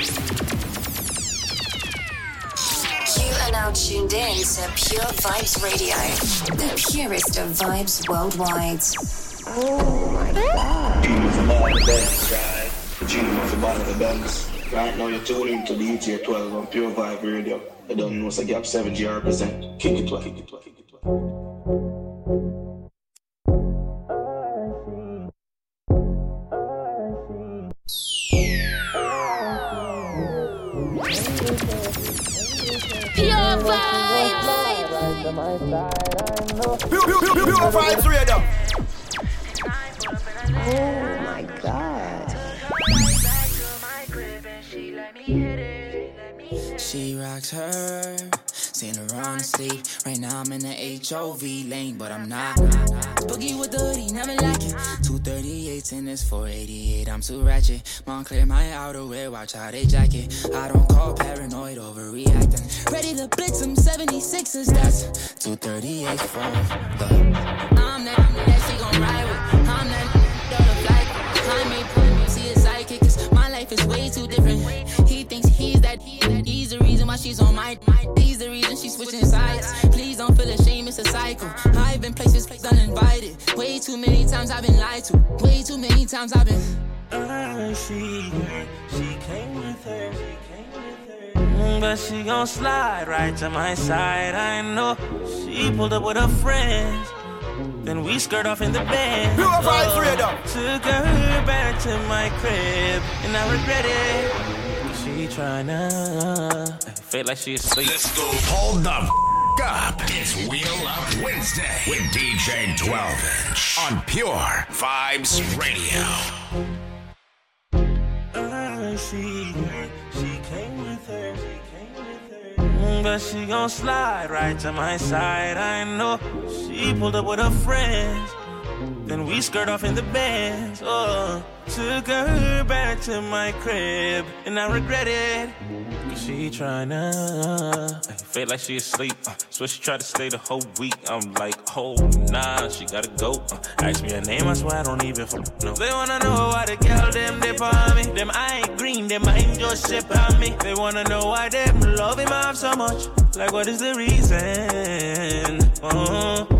You are now tuned in to Pure Vibes Radio, the purest of vibes worldwide. Oh my god. Genie from all the best, right? Genie from all the best. Right now you're tuned into the ETA 12 on Pure Vibe Radio. I don't know, a gap 70 represent. Kick it, kick it, kick it. I'm too ratchet. Mom clear my outerwear, watch how they jacket. I don't call paranoid, overreacting. Ready to blitz them 76ers, that's 238 for the. I'm that, that she gon' ride with. I'm that, on the flight. I may put me, see a sidekick, cause my life is way too different. He thinks he's that, he that, he's the reason why she's on my mind. He's the reason she's switching sides. Please don't feel ashamed, it's a cycle. I've been places uninvited. Way too many times I've been lied to. Way too many times I've been. Uh, she, she came with her, she came with her. But she gon' slide right to my side. I know she pulled up with her friends. Then we skirt off in the bed. Pure vibes radio. Took her back to my crib, and I regret it. She tryna feel like she asleep. Let's go. Hold the f- up. It's Wheel Up Wednesday with DJ 12 inch on Pure Vibes Radio. Uh, she, came with her, she came with her. But she gon' slide right to my side. I know she pulled up with her friends. Then we skirt off in the bands. Oh, took her back to my crib, and I regret it. Cause she tryna I feel like she asleep. Uh, so she tried to stay the whole week. I'm like, oh nah, she gotta go. Uh, ask me her name, I swear I don't even know. They wanna know why the girl them dip on me. Them I ain't green, them I ain't just ship on me. They wanna know why them love him off so much. Like what is the reason? Oh,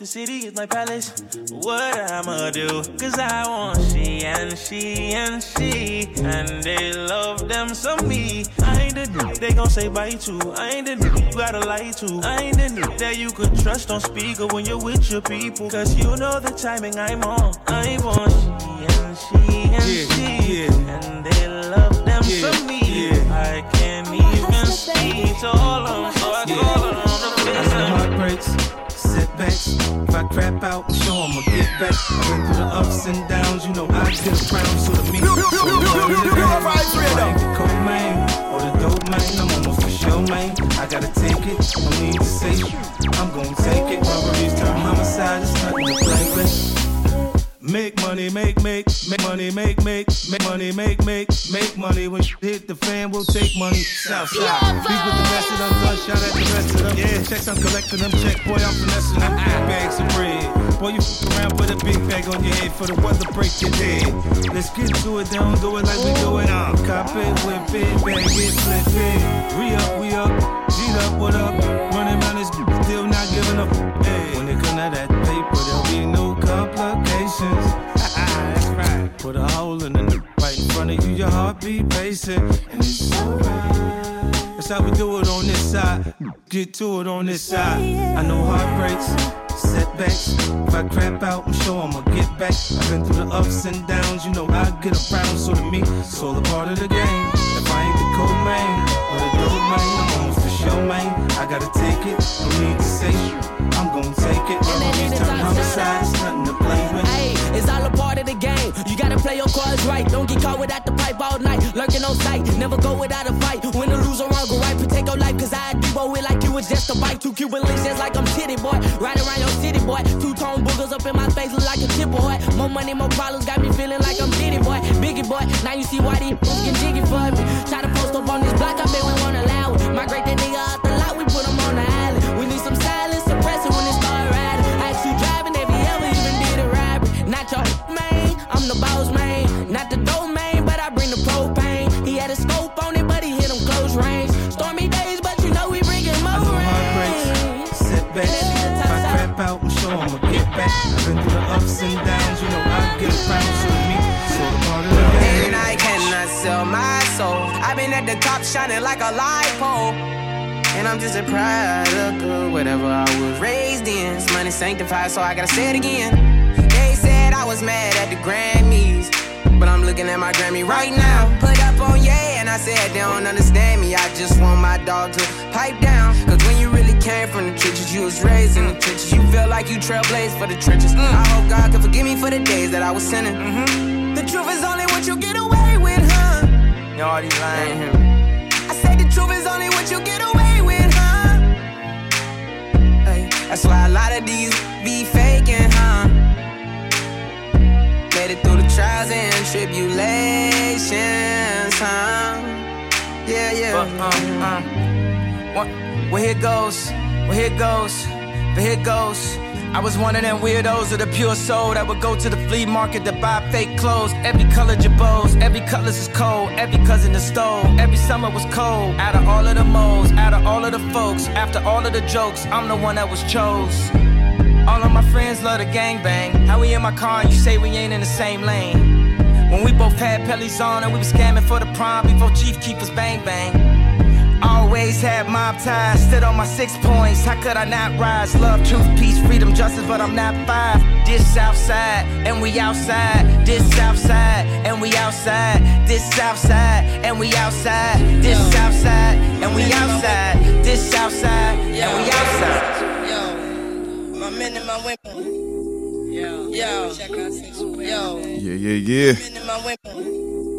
The city is my palace. What I'ma do? Cause I want she and she and she. And they love them some me. I ain't the dude they gon' say bye to. I ain't the dude you gotta lie to. I ain't the dude that you could trust on speaker when you're with your people. Cause you know the timing I'm on. I want she and she and she. And they love them some me. I can't even speak to all of them. So I call it on the FaceTime. heartbreaks, setbacks. If I crap out, show I'll get back. Went through the ups and downs, you know I get a crown, so ain't the cold man or the dope man. I'm almost for sure, man. I gotta take it, no need to say. I'm gonna take it. Robberies turn homicide, it's nothing to play with. Make money, make, make, make money, make, make, make money, make, make, make money. When shit hit the fan, we'll take money. Southside. Beef with the best of them, done shout at the rest of them. Yeah, checks, I'm collecting them. Check, boy, I'm finessing them. Big bags of bread. Boy, you f around, put a big bag on your head for the weather, break your head. Let's get to it, don't do it like we do it. Uh, cop it, whip it, bag it, flip it. We up, we up, G'd up, what up? Running around this still not giving up. Hey, complications. That's right. Put a hole in the right in front of you, your heartbeat pacing, and it's alright. That's how we do it on this side. Get to it on this side. I know heartbreaks, setbacks. If I crap out, I'm sure I'ma get back. I've been through the ups and downs, you know I get around. So to me, it's all a part of the game. If I ain't the cold man or the dope man, I'm almost for sure, man. I gotta take it, no need to say shit. I'm gonna take it. Robberies turn homicide, it's nothing it's all a part of the game. You gotta play your cards right. Don't get caught without the pipe all night. Lurking on sight, never go without a fight. Win or lose or wrong, go right. Protect your life, cause I do it like you was just a bite. Two Cuban links just like I'm titty boy. Right around your city boy. Two tone boogers up in my face look like a chip boy. More money, more problems, got me feeling like I'm Diddy boy, Biggie boy. Now you see why these fools get jiggy for me. Try to post up on this block, I bet we won't allow it. Migrate that nigga out the been through the ups and downs, you know I get around. So me, so part of the game. And I cannot sell my soul. I've been at the top shining like a light pole. And I'm just a product of whatever I was raised in. This money sanctified, so I gotta say it again. They said I was mad at the Grammys. But I'm looking at my Grammy right now. Put up on yeah, and I said they don't understand me. I just want my dog to pipe down. Cause when you came from the trenches, you was raised in the trenches. You feel like you trailblazed for the trenches. I hope God can forgive me for the days that I was sinning. The truth is only what you get away with, huh? You already lying. here. I say the truth is only what you get away with, huh? Hey, that's why a lot of these be faking, huh? Made it through the trials and tribulations, huh? Yeah, yeah. But, uh, one, well, here goes, well, here goes, but here goes. I was one of them weirdos of the pure soul that would go to the flea market to buy fake clothes. Every color jabos, every cutlass is cold, every cousin is stole. Every summer was cold. Out of all of the moles, out of all of the folks, after all of the jokes, I'm the one that was chose. All of my friends love the gangbang. How we in my car and you say we ain't in the same lane? When we both had pellies on and we was scamming for the prime before Chief Keepers bang bang. Always had mob ties, stood on my six points. How could I not rise? Love, truth, peace, freedom, justice, but I'm not five. This Southside, and we outside. This Southside, and we outside. This Southside, and we outside. This Southside, and we outside. This Southside, and we outside. Yo, my men and my women. Yo, yo, yo. Yeah, yeah, yeah.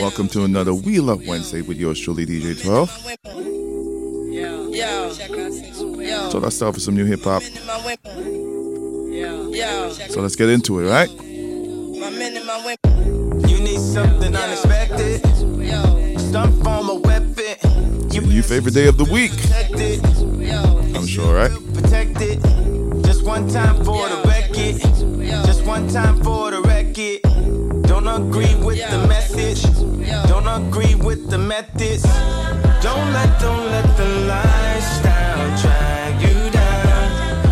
Welcome to another We Love Wednesday with yours truly, DJ 12. yo, yo. So let's start with some new hip hop. My women. Yo, yo. So let's get into it, right? My men and my women. You need something unexpected. Yo, form of weapon. You New favorite day of the week. I'm sure, right? protected. Just one time for the record. Just one time for the record. Don't agree with the message. Don't agree with the methods. Don't let, don't let the lifestyle drag you down.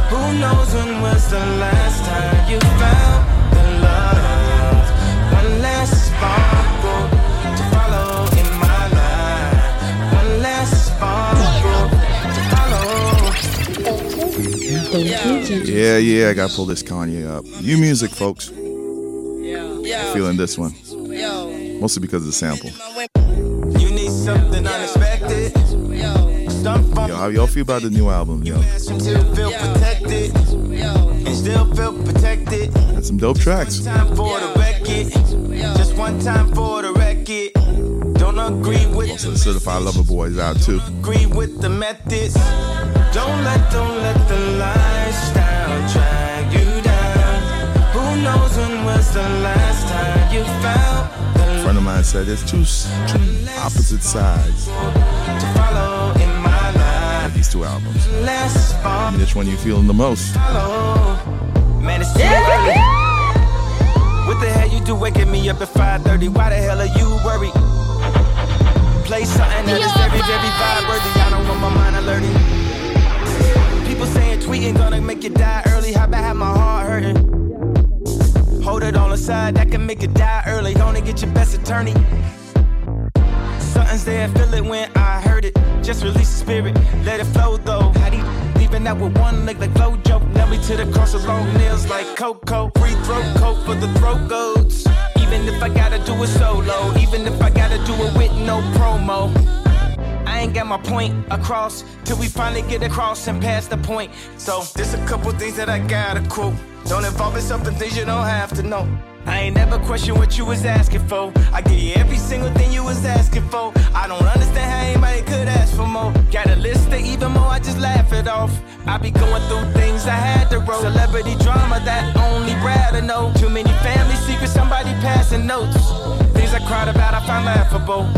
Who knows when was the last time you found the love? One last sparkle to follow in my life. One last sparkle to follow. Yeah, yeah, I gotta pull this Kanye up. New music, folks. Yo, Feeling this one. Mostly because of the sample. You need something unexpected. Yo, how y'all feel about the new album, yo? still feel protected. And still feel protected. Had some dope tracks. Time the. Just one time for the record. Don't agree with Also, the Certified Lover Boy is out too. agree with the methods. Don't let, don't let the lifestyle drag you down. Who knows when was the last time you found A friend of mine said there's two, two opposite sides to follow in my life? these two albums. Last spark. Which one you feeling the most? Man, it's too early. What the hell you do waking me up at 5:30? Why the hell are you worried? Play something that is very, very vibe worthy. I don't want my mind alerting. People saying tweeting gonna make you die early. How about have my heart hurting? Hold it on the side, that can make you die early. Only get your best attorney. Something's there, feel it when I heard it. Just release the spirit, let it flow though. How do leaving out with one leg like Flojo? Nail me to the cross with long nails like Coco. Free throat coat for the throat goats. Even if I gotta do it solo, even if I gotta do it with no promo. I ain't got my point across till we finally get across and past the point. So there's a couple things that I gotta quote. Don't involve yourself in things you don't have to know. I ain't never question what you was asking for. I give you every single thing you was asking for. I don't understand how anybody could ask for more. Got a list of even more, I just laugh it off. I be going through things I had to roll. Celebrity drama that only Brad to know. Too many family secrets, somebody passing notes. Things I cried about, I find laughable.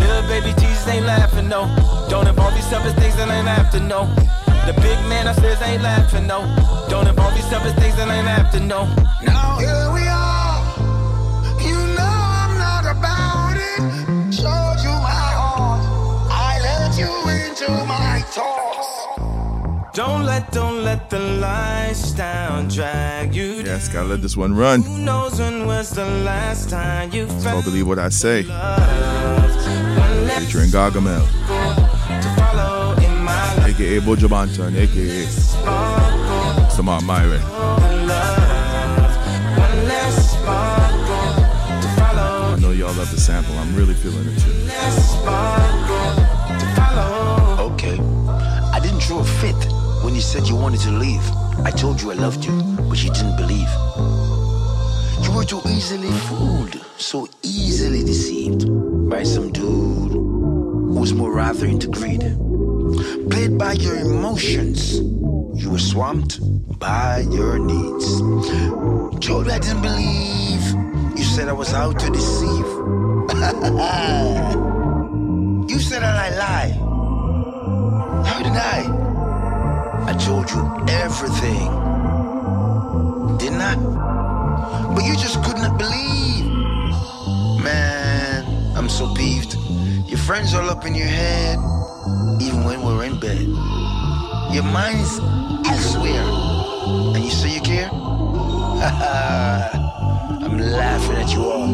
Little baby Jesus ain't laughing, no. Don't involve yourself in things that ain't have to know. The big man upstairs ain't laughing, no. Don't involve yourself in things that I ain't have to know. Now here we are. You know I'm not about it. Showed you my heart. I let you into my thoughts. Don't let, don't let the lights down drag you down. Yes, gotta let this one run. Who knows when was the last time you felt? Don't believe what I say. Featuring Gargamel, aka Buju Banton, aka Samar Myron. I know y'all love the sample. I'm really feeling it too. Okay. I didn't throw a fit when you said you wanted to leave. I told you I loved you, but you didn't believe. You were too easily fooled, so easily deceived by some dude who's more rather into greed. Played by your emotions, you were swamped by your needs. Told you I didn't believe. You said I was out to deceive. you said that I lie. How did I? I told you everything. Didn't I? But you just could not believe. Man, I'm so peeved. Your friends all up in your head, even when we're in bed. Your mind's elsewhere. And you say you care? I'm laughing at you all.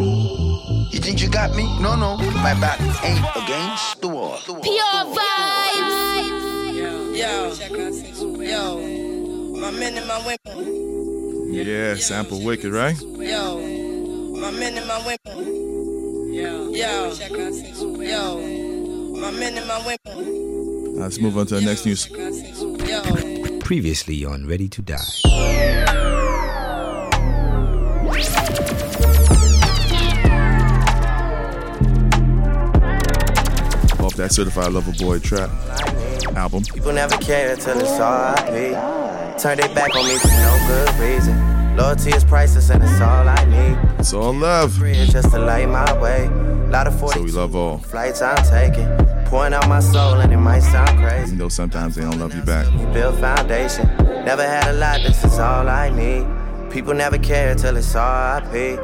You think you got me? No, no. My back ain't against the wall. Pure vibes. Yo, yo, my men and my women. Yeah, sample wicked, right? Yo, my men and my women. Yo, yo, yo, my men and my women. Let's move on to the next news. Previously on Ready to Die. Off that Certified Lover Boy trap album. People never care till it's all I be. Turn their back on me for no good reason. Loyalty is priceless and it's all I need. It's all love. Just to light my way. Lot of 40 So we love all. flights I'm taking. Pouring out my soul and it might sound crazy. Even though sometimes they don't love you back. Build foundation. Never had a lot, this is all I need. People never care till it's all I be.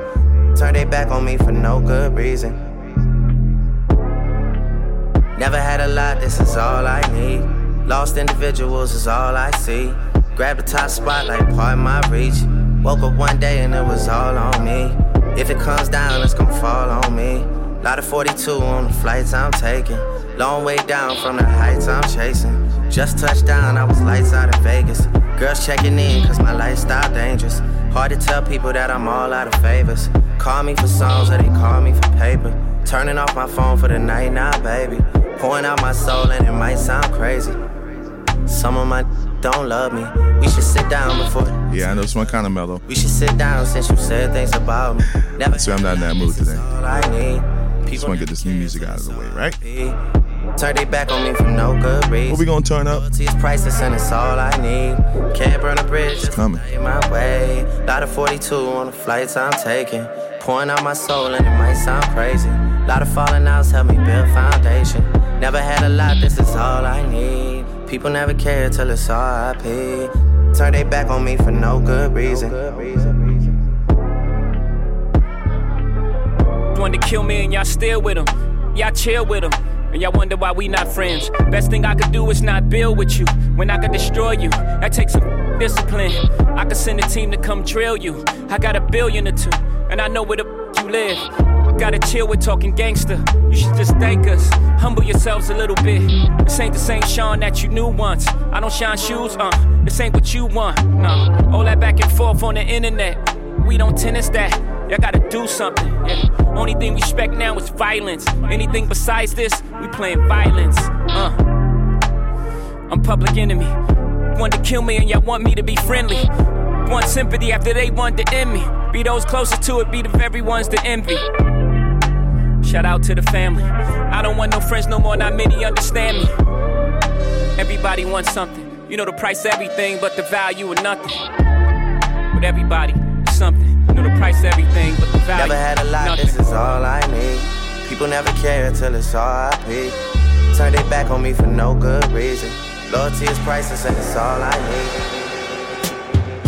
Turn their back on me for no good reason. Never had a lot, this is all I need. Lost individuals is all I see. Grab the top spot like part of my reach. Woke up one day and it was all on me. If it comes down, it's gonna fall on me. Lot of 42 on the flights I'm taking. Long way down from the heights I'm chasing. Just touched down, I was lights out in Vegas. Girls checking in, cause my lifestyle dangerous. Hard to tell people that I'm all out of favors. Call me for songs or they call me for paper. Turning off my phone for the night now, baby. Pouring out my soul and it might sound crazy. Some of my don't love me. We should sit down before. Yeah, I know this one kind of mellow. We should sit down since you said things about me. Never So I'm not in that mood today. I. Just want to get this new music out of the way, right? Turn they back on me for no good reason. What we gonna turn up? Is priceless and it's all I need. Can't burn a bridge. It's coming. My way. Lot of 42 on the flights I'm taking. Pouring out my soul and it might sound crazy. Lot of falling outs help me build foundation. Never had a lot, this is all I need. People never care till it's pay. Turn they back on me for no good reason. Wanted to kill me and y'all still with him. Y'all chill with him. And y'all wonder why we not friends. Best thing I could do is not build with you. When I could destroy you, that takes some discipline. I could send a team to come drill you. I got a billion or two, and I know where the you live. Gotta chill with talking gangster. You should just thank us. Humble yourselves a little bit. This ain't the same Sean that you knew once. I don't shine shoes, uh. This ain't what you want, no. All that back and forth on the internet. We don't tennis that. Y'all gotta do something. Yeah. Only thing we respect now is violence. Anything besides this, we playing violence. Uh. I'm public enemy. Want to kill me and y'all want me to be friendly. Want sympathy after they want to end me. Be those closest to it, be the very ones to envy. Shout out to the family. I don't want no friends no more, not many understand me. Everybody wants something. You know the price everything, but the value of nothing. But everybody is something. You know the price everything, but the value. Of nothing. Never had a lot, nothing. this is all I need. People never care till it's all I pay. Turn their back on me for no good reason. Loyalty is priceless and it's all I need.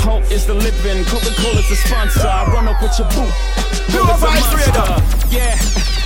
Hope is the living, Coca Cola's the sponsor. I run up with your boot. A Vibes monster. Yeah,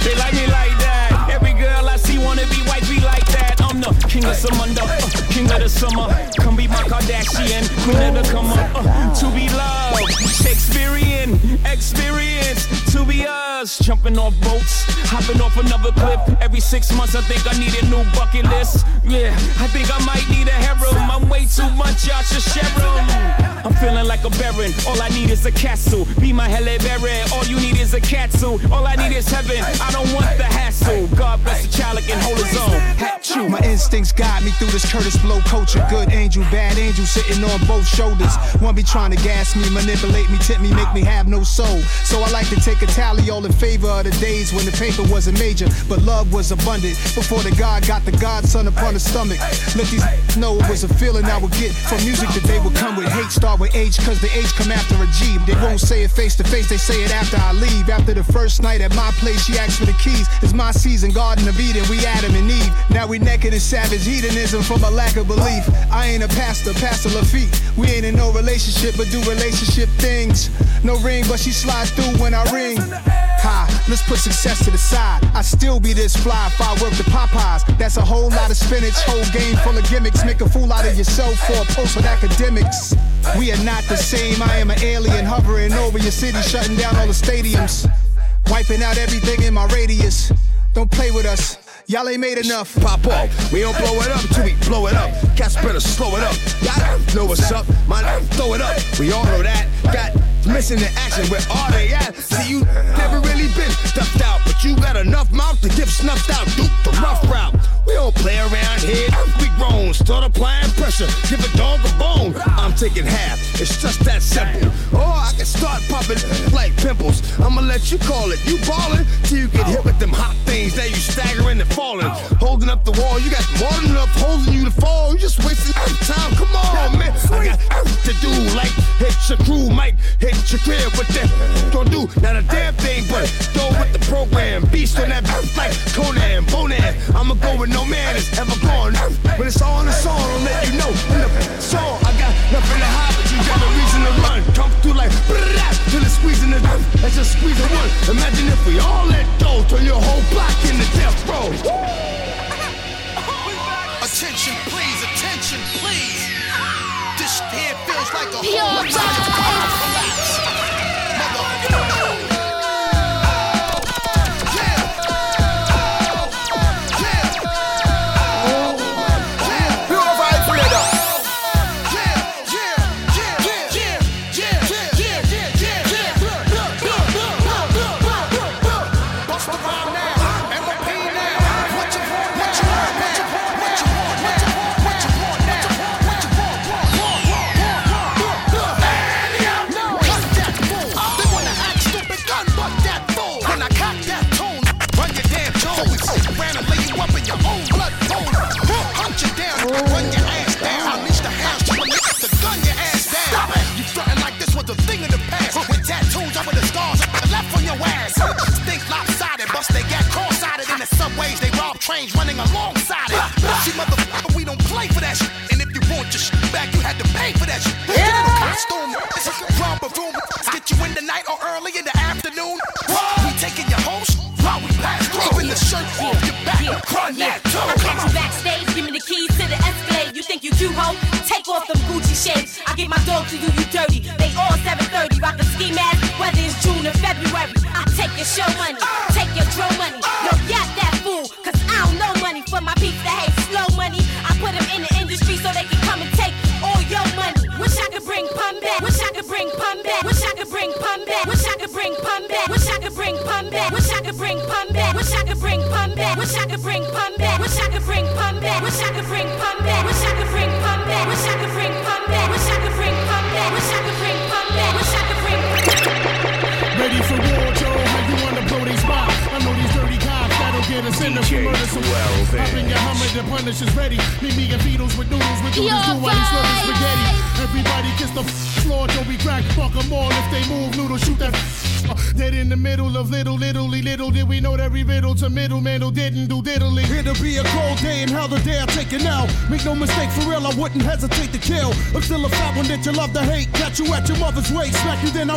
they like me like that. Every girl I see wanna be white, be like that. I'm the king of Zamunda, uh, king of the summer. Come be my Kardashian, queen of the come up. Uh, to be loved, Shakespearean experience. To be us, jumping off boats, hopping off another cliff. Every six months, I think I need a new bucket list. Yeah, I think I might need a harem. I'm way too much, y'all should share 'em. I'm feeling like a baron. All I need is a castle. Be my Halle Berry. All you need is a catsuit. All I need is heaven. I don't want the hassle. God bless the child can hold his own. Hat chew. My instincts guide me through this Kurtis Blow culture. Good angel, bad angel sitting on both shoulders. One be trying to gas me, manipulate me, tip me, make me have no soul. So I like to take a tally all in favor of the days when the paper wasn't major, but love was abundant. Before the God got the godson upon the stomach. Let these know it was a feeling I would get from music that they would come with. Hate start with age, cause the age come after a G. They won't say it face to face, they say it after I leave. After the first night at my place, she asked for the keys. It's my season, Garden of Eden, we Adam and Eve. Now we naked in savage hedonism from a lack of belief. I ain't a pastor, Pastor Lafitte. We ain't in no relationship, but do relationship things. No ring, but she slides through when I ring. Ha, let's put success to the side. I still be this fly if I work the Popeyes. That's a whole lot of spinach, whole game full of gimmicks. Make a fool out of yourself for a post with academics. We are not the same. I am an alien hovering over your city, shutting down all the stadiums. Wiping out everything in my radius. Don't play with us. Y'all ain't made enough. Pop off. We don't blow it up till we blow it up. Cats better slow it up. Y'all know what's up. My Man, throw it up. We all know that. Got missing the action. Where are they at? See, you never really been stuffed out, but you got enough mouth to get snuffed out. Duke the rough route. We don't play around here. We grown. Start applying pressure. Give a dog a bone. I'm taking half. It's just that simple. Or I can start popping like pimples. I'ma let you call it. You ballin' till you get hit with them hot things. Now you staggering and falling. Holding up the wall. You got more than enough holding you to fall. You just wasting time. Come on, man. I got to do like hit your crew, Mike. Hit your crib. What that gonna do? Not a damn thing, but go with the program. Beast on that like Conan, Bonan. I'ma go with no man is ever gone. When it's all in the song, I'll let you know. In the song, I got nothing to hide, but you got no reason to run. Come through like till it's squeezing the That's just squeezing one. Imagine if we all let go, turn your whole block into death row. Attention, please, attention, please. This here feels like a Pure whole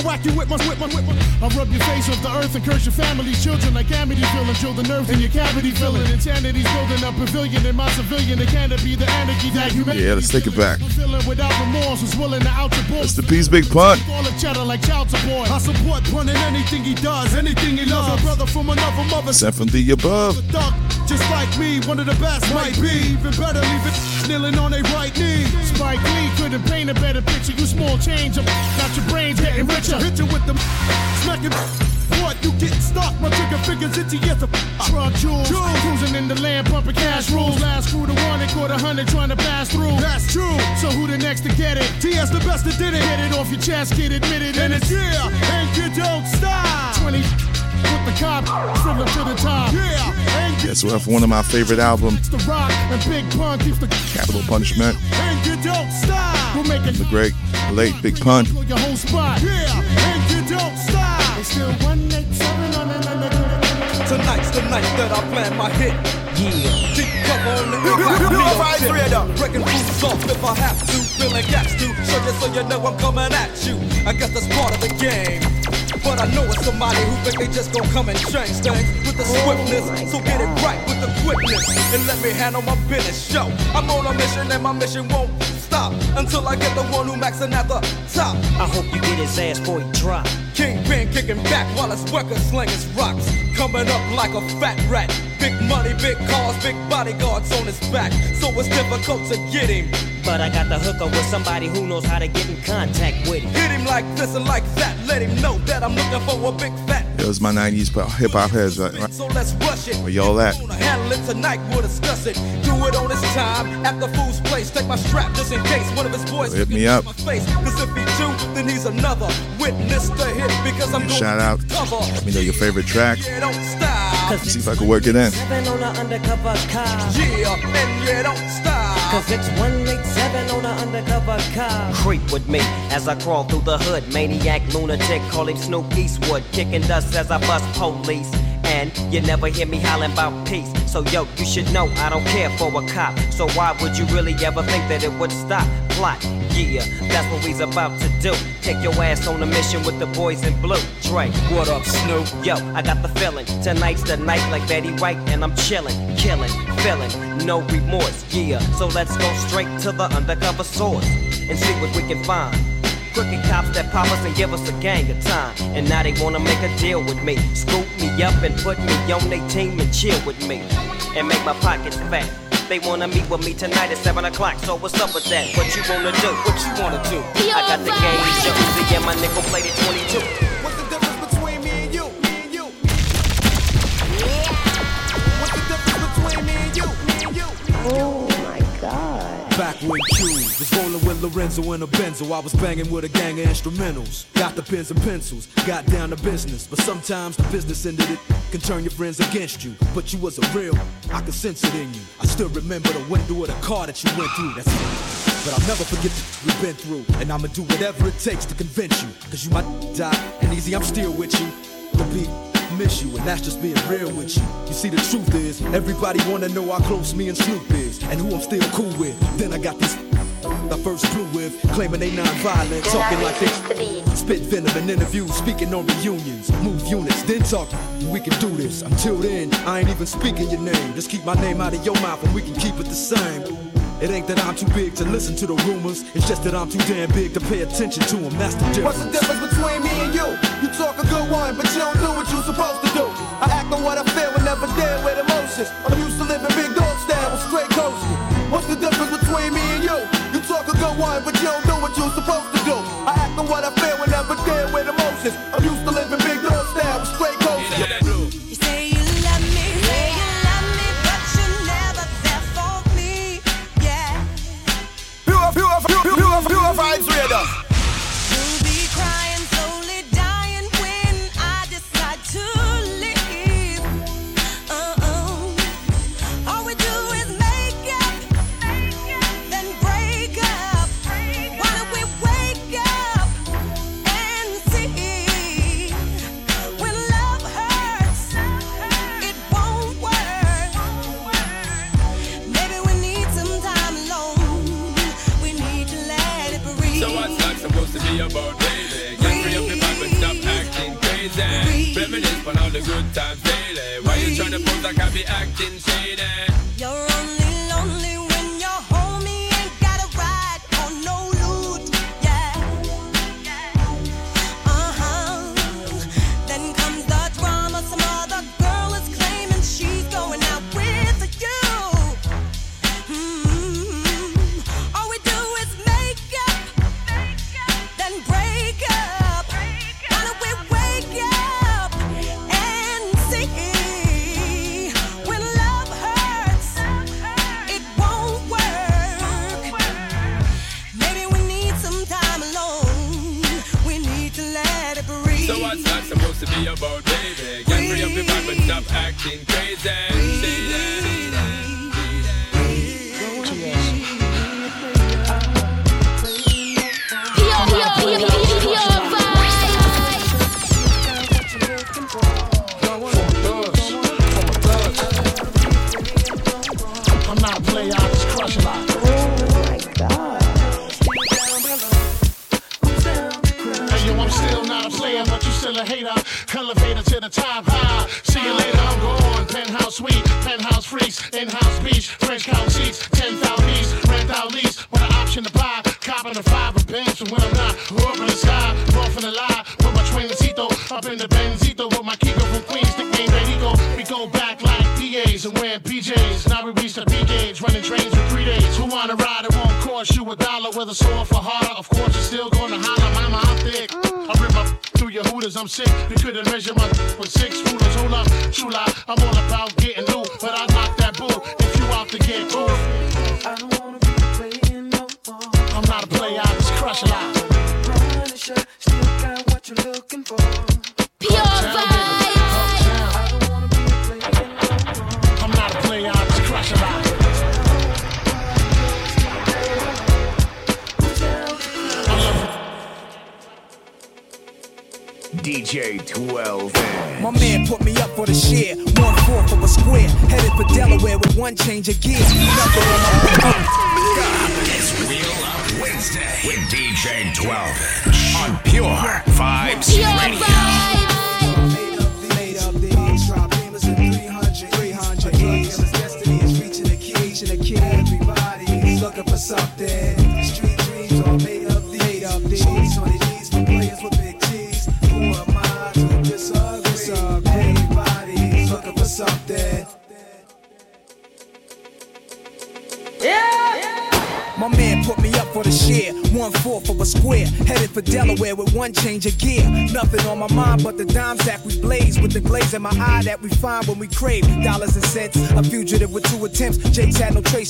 I whack you with my, with my, with my. I'll rub your face off the earth and curse your family's children like Amity filling, chill the nerves in your cavity filling. Insanity's building a pavilion in my civilian. It can't be the anarchy that humanity. Yeah, let's take it back. Feeling without remorse was willing to out your boss. That's the piece, Big Pun. Call it cheddar like child support. I support Pun in anything he does, anything he loves. A brother from another mother. Sent from the above. Just like me, one of the best might be. Even better, leave it kneeling on their right knee. Spike Lee couldn't paint a better picture. You small change, I'm got your brains getting richer. Hit you with the smacking. What you getting stuck? My trigger fingers itchy as a Truck jewels, cruising in the land, pumping cash rules. Last crew to one and caught a hundred trying to pass through. That's true. So who the next to get it? TS the best that did it. Get it off your chest, get admitted, And it's yeah, and you don't stop. 20 with the cop, fill to the top. Yeah, and Guess what? One of my favorite albums, The Rock and Big Pun keeps the Capital Punishment, and you don't stop. We're making the great late Big Pun. your whole spot. Yeah, and you don't stop. It's still 187 on another. Tonight's the night that I plan my hit. Yeah. Deep cover on the Pure Vibes Breaking rules off if I have to. Feeling gaps to. Show you so you know I'm coming at you. I guess that's part of the game. But I know it's somebody who think they just gon' come and change things with the swiftness. So get it right with the quickness and let me handle my business. Yo, I'm on a mission and my mission won't stop until I get the one who maxing at the top. I hope you get his ass before he drop. Kingpin kicking back while his worker slinging rocks. Coming up like a fat rat. Big money, big cars, big bodyguards on his back. So it's difficult to get him. But I got the hookup with somebody who knows how to get in contact with him. Hit him like this and like that. Let him know that I'm looking for a big fat. It was my 90s hip hop heads, right? right? So let's rush it. Where y'all at? Gonna handle it tonight, we'll discuss it. Do it on his time at the fool's place. Take my strap just in case one of his boys Hit me up. my face. Cause if he do, then he's another witness to hit because I'm going Shout out. cover. Let me know your favorite track. Yeah, don't stop. See if I can work it in. Seven on an undercover car. Yeah, and yeah, don't stop. Cause it's 187 on an undercover car. Creep with me as I crawl through the hood. Maniac, lunatic, call him Snoop Eastwood. Kicking dust as I bust police. You never hear me hollering about peace. So yo, you should know I don't care for a cop. So why would you really ever think that it would stop? Plot, yeah, that's what we's about to do. Take your ass on a mission with the boys in blue. Dre, what up, Snoop? Yo, I got the feeling. Tonight's the night like Betty White, and I'm chillin', killing, feeling, no remorse. Yeah, so let's go straight to the undercover source and see what we can find. Crooked cops that pop us and give us a gang of time. And now they wanna make a deal with me. Scoop me up and put me on their team and chill with me. And make my pockets fat. They wanna meet with me tonight at 7 o'clock, so what's up with that? What you wanna do? What you wanna do? I got the game Josie and my nickel plated 22. What's the difference between me and you? Me and you. What's the difference between me and you? Me and you. Oh my god. Back when Q was rolling with Lorenzo in a Benzo, I was banging with a gang of instrumentals. Got the pens and pencils, got down to business. But sometimes the business ended it can turn your friends against you. But you was a real, I could sense it in you. I still remember the window of the car that you went through. That's it. But I'll never forget the we've been through. And I'ma do whatever it takes to convince you. Cause you might die, and easy, I'm still with you. The beat miss you, and that's just being real with you. You see, the truth is, everybody wanna know how close me and Snoop is, and who I'm still cool with. Then I got these I first flew with, claiming they non-violent, talking like they spit venom in interviews, speaking on reunions, move units, then talk. We can do this. Until then, I ain't even speaking your name. Just keep my name out of your mouth, and we can keep it the same. It ain't that I'm too big to listen to the rumors. It's just that I'm too damn big to pay attention to them. That's the difference. What's the difference between me and you? You talk a good one, but you don't do what you're supposed to do. I act on what I feel and never deal with emotions. I'm used to living big dog style with straight coasting. What's the difference between me and you? You talk a good one, but you don't do what you're supposed to do. I act on what I feel and never deal with emotions. I'm on all the good times daily. Why you trying to pose like I be acting shady? You're only lonely.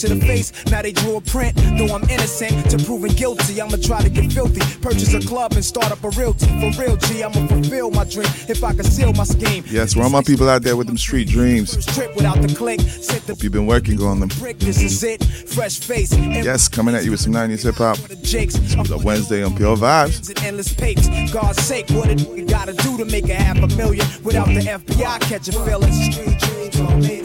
to the face. Now they drew a print, though I'm innocent to proving guilty. I'ma try to get filthy, purchase a club and start up a realty. For real, G, I'ma fulfill my dream if I can seal my scheme. Yes, for all my people out there with them street dreams. Hope you've been working on them. This is it, fresh face. Yes, coming at you with some 90s hip hop. The Wednesday on Pure Vibes. Endless papes. God's sake, what it gotta do to make a half a million without the FBI catching feelings. Street dreams on me.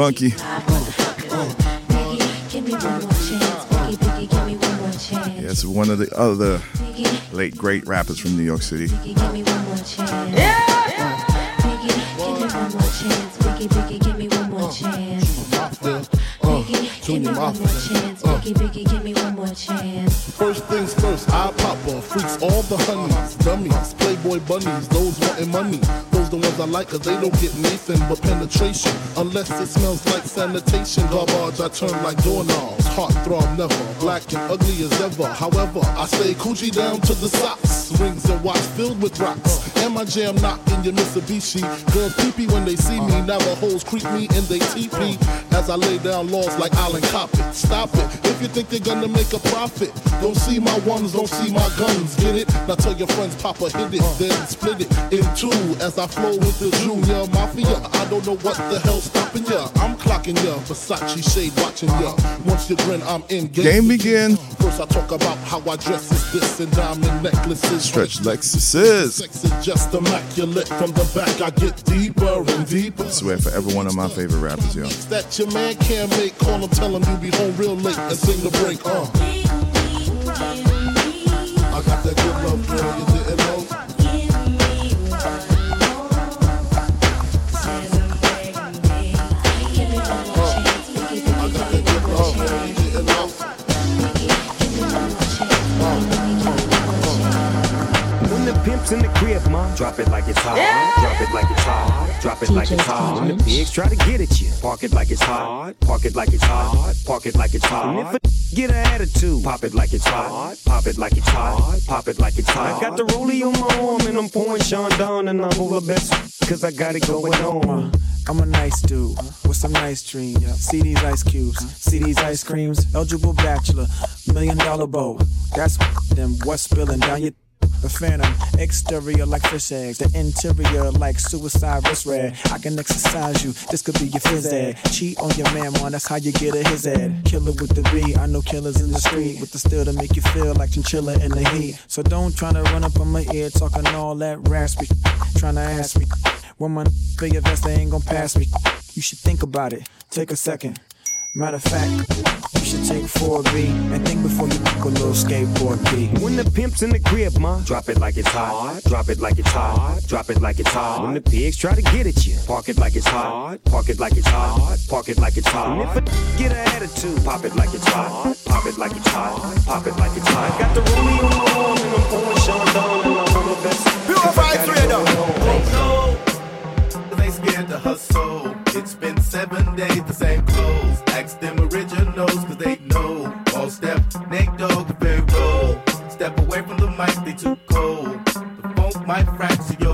funky. It's one of the other late great rappers from New York City. Junior give me one more chance. First things first, I pop off. Freaks all the honeys, dummies, playboy bunnies, those wanting money the ones I like cause they don't get nothing but penetration. Unless it smells like sanitation. Garbage I turn like doorknobs. Heart throb never. Black and ugly as ever. However, I stay coochie down to the socks rings and watch filled with rocks. And my jam not your Mitsubishi. Girls peepee when they see me. Now the hoes creep me and they teepee. As I lay down laws like Island Coppin. Stop it. If you think they're gonna make a profit, don't see my ones, don't see my guns. Get it? Now tell your friends, Papa hit it, then split it in two. As I flow with the Junior Mafia, I don't know what the hell's stopping ya. I'm clocking ya. Versace shade watching ya. Once you grin, I'm in game. Game begin. First I talk about how I dress is this and diamond necklaces Stretch Lexus is. Sex is just immaculate. From the back I get deeper and deeper. I swear for every one of my favorite rappers, yo. That your man can't make. Call him, tell him you be home real late and sing the break. Uh. I got that good love, girl, pimp's in the crib, ma, drop it like it's hot. Drop it like it's hot. Drop it like it's hot. When the pigs try to get at you, park it like it's hot. Park it like it's hot. Park it like it's hot. And if a get an attitude, pop it like it's hot. Pop it like it's hot. Pop it like it's hot. I got the rollie on my arm and I'm pouring Sean down and I'm over best cause I got it going on. I'm a nice dude with some nice dreams. See these ice cubes, see these ice creams. Eligible bachelor, million dollar bow. That's them what's spilling down your. The phantom, exterior like fish eggs, the interior like suicide wrist red. I can exercise you, this could be your phys ed. Cheat on your man, man, that's how you get a his ed. Killer with the B, I know killers in the street with the steel to make you feel like chinchilla in the heat. So don't try to run up on my ear talking all that raspy, trying to ask me. When my big vest, they ain't gonna pass me. You should think about it, take a second. Matter of fact, you should take 4B and think before you book a little skateboard B. When the pimp's in the crib, ma, drop it like it's hot. Drop it like it's hot. Drop it like it's hot. When the pigs try to get at you, park it like it's hot. Park it like it's hot. Park it like it's hot. And if a get an attitude, pop it like it's hot. Pop it like it's hot. Pop it like it's hot. I got the rollie on my arm and I'm pouring Sean down and I'm on the best. Purify freedom. No, they scared to hustle. It's been seven days, the same clothes. Ask them originals, cause they know. All step, Nate Dogg, very roll. Step away from the mic, they too cold. The funk might fracture your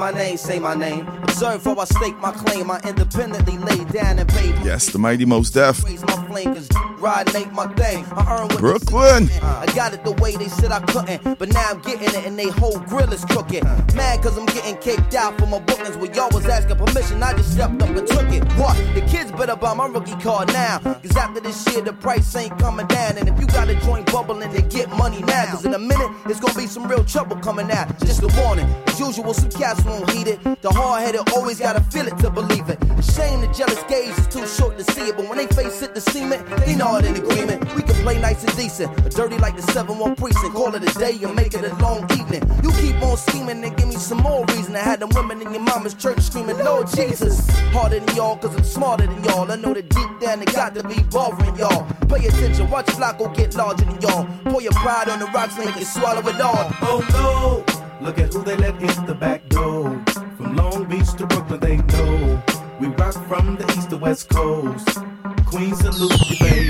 my name, say my name. Observe how I stake my claim. I independently lay down and pay. Yes, the mighty most deaf. Raise my flame, cause riding ain't my thing. I earn what Brooklyn. I got it the way they said I couldn't, but now I'm getting it and they whole grill is cooking. Mad cause I'm getting caked out for my bookings where y'all was asking permission. I just stepped up and took it. What? The kids better buy my rookie card now. Cause after this year, the price ain't coming down. And if you got a joint bubbling, then get money now. Cause in a minute, it's gonna be some real trouble coming out. Just a warning. As usual, some cats won't heed it. The hard headed always gotta feel it to believe it. Shame the jealous gaze is too short to see it. But when they face it, the cement, they know it in agreement. We can play nice and decent, but dirty like the 7 1 precinct. Call it a day and make it a long evening. You keep on scheming and give me some more reason to have them women in your mama's church screaming, Lord Jesus. Harder than y'all, cause I'm smarter than y'all. I know that deep down it got to be bothering y'all. Pay attention, watch Flacco get larger than y'all. Pour your pride on the rocks, make it swallow it all. Oh no, look at who they let in the back door. From Long Beach to Brooklyn, they know. We rock from the east to west coast. Queens salute you, baby.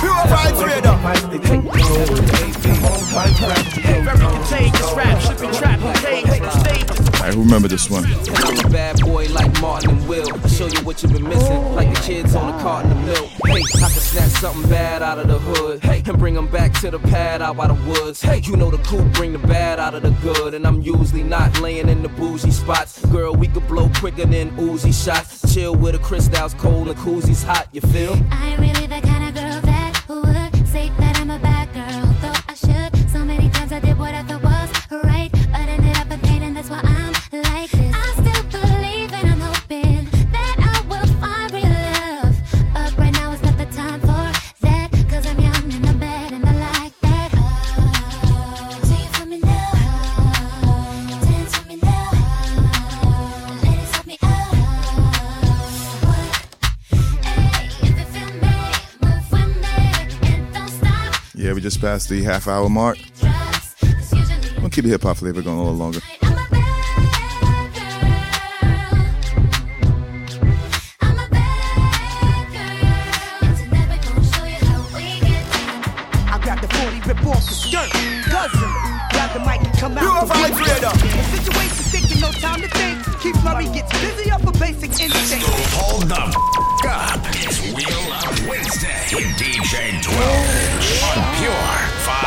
Purify freedom. They take Very contagious rap, shipping trap, contagious stages. I remember this one. I'm a bad boy like Martin and Will. Show you what you've been missing, like the kids on the carton of milk. Hey, I can snatch something bad out of the hood. Hey, and bring them back to the pad out by the woods. Hey, you know the coop bring the bad out of the good. And I'm usually not laying in the bougie spots. Girl, we could blow quicker than Uzi shots. Chill with the crystals cold and koozies hot, you feel? I really just past the half hour mark. I'm gonna keep the hip hop flavor going a little longer. I got the 40 off skirt. Guzzle it. The mic and come out. You the a vibe The situation's thinking, no time to think. Keith Murray gets busy off a basic instinct. Hold the f- up. It's Wheel Up Wednesday with DJ 12 on Pure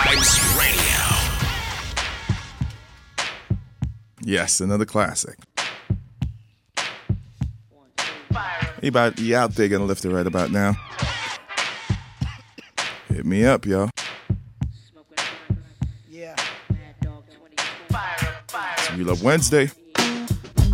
Vibes Radio. Yes, another classic. You about you out there gonna lift it right about now? Hit me up, y'all. It's Wheel Up Wednesday.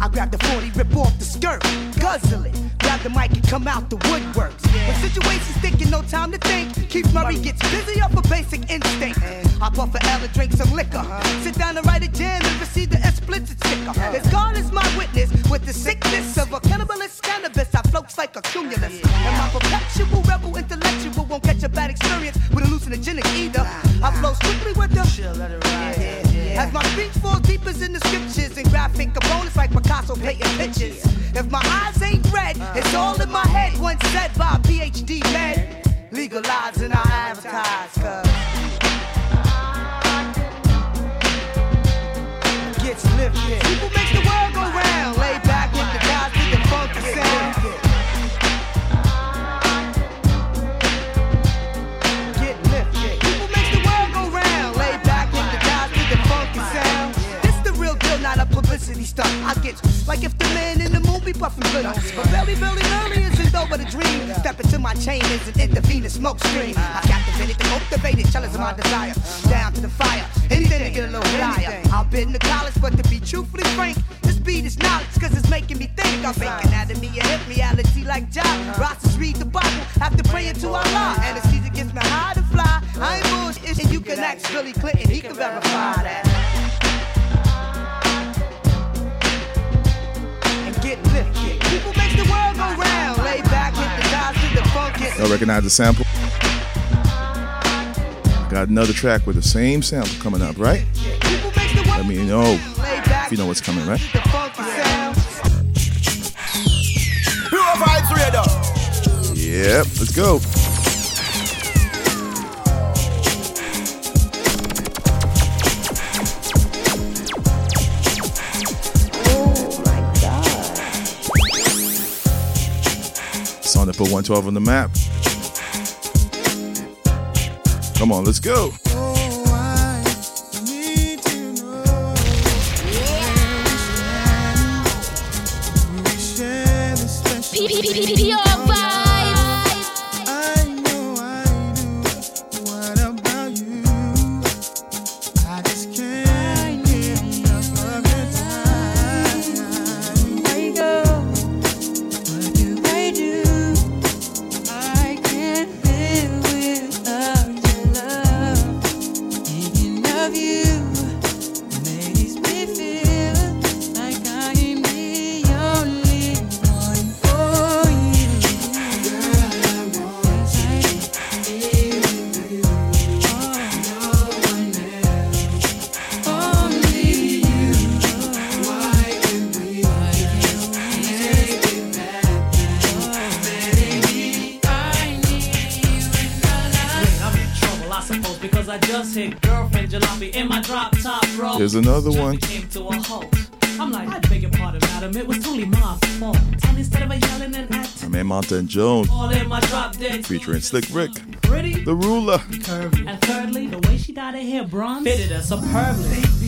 I grab the 40, rip off the skirt, guzzle it. Grab the mic and come out the woodworks. When situation's thinking, no time to think. Keith Murray gets busy off a basic instinct. I puff a L and drink some liquor. Sit down and write a jam and receive the explicit sticker. As God is my witness, with the sickness of a cannibalist cannabis, I floats like a cumulus. And my perpetual rebel intellectual won't catch a bad experience with hallucinogenic either. I flow strictly with the. As my speech falls deep as in the scriptures and graphic components like Picasso painting pictures. If my eyes ain't red, uh. it's all in my head. Once said by a PhD man. Legalize and I advertise, cuz. Gets lifted. People make the world stunt. I get like if the man in the movie puffin' good. But very, very early isn't over the dream. Step into my chain is an intravenous smoke stream. I captivated the cultivated, jealous of my desire. Down to the fire, anything to get a little higher. I've been to college, but to be truthfully frank, this beat is knowledge, cause it's making me think. I'm making anatomy and hip reality like Job. Rosses read the Bible after praying to Allah. Anesthesia gets me high to fly. I ain't bullshit, and you can ask Billy Clinton, he can verify that. Get lifted. People make the world go round. Lay back with the guys with the funky. Y'all recognize the sample? Got another track with the same sample coming up, right? Let me know if you know what's coming, right? Pure Vibes Radio. Yep, let's go. Put 112 on the map. Come on, let's go. Vibes. Acting, My man Monta and Jones all in my drop dead featuring Slick Rick, pretty, the ruler. curvy. And thirdly, the way she dyed her hair bronze fitted her superbly.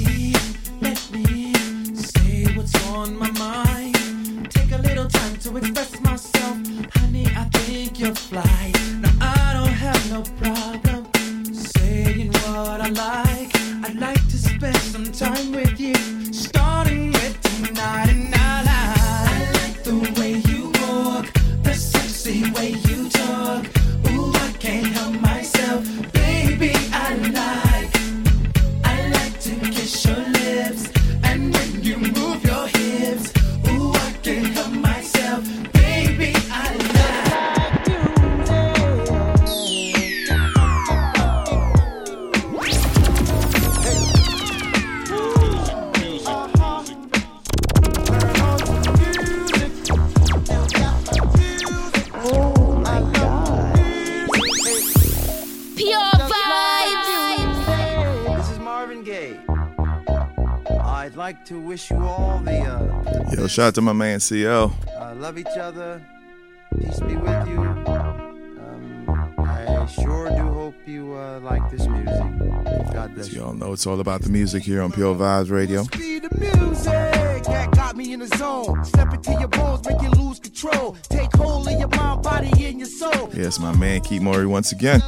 Shout out to my man CL. uh, love each other. Peace be with you. Um, I sure do hope you uh, like this music. God bless As you. y'all know, it's all about the music here on Pure Vibes Radio. Be the music that got me in the zone. Step into your bones, make you lose control. Take hold of your mind, body, and your soul. Yes, my man Keith Murray once again.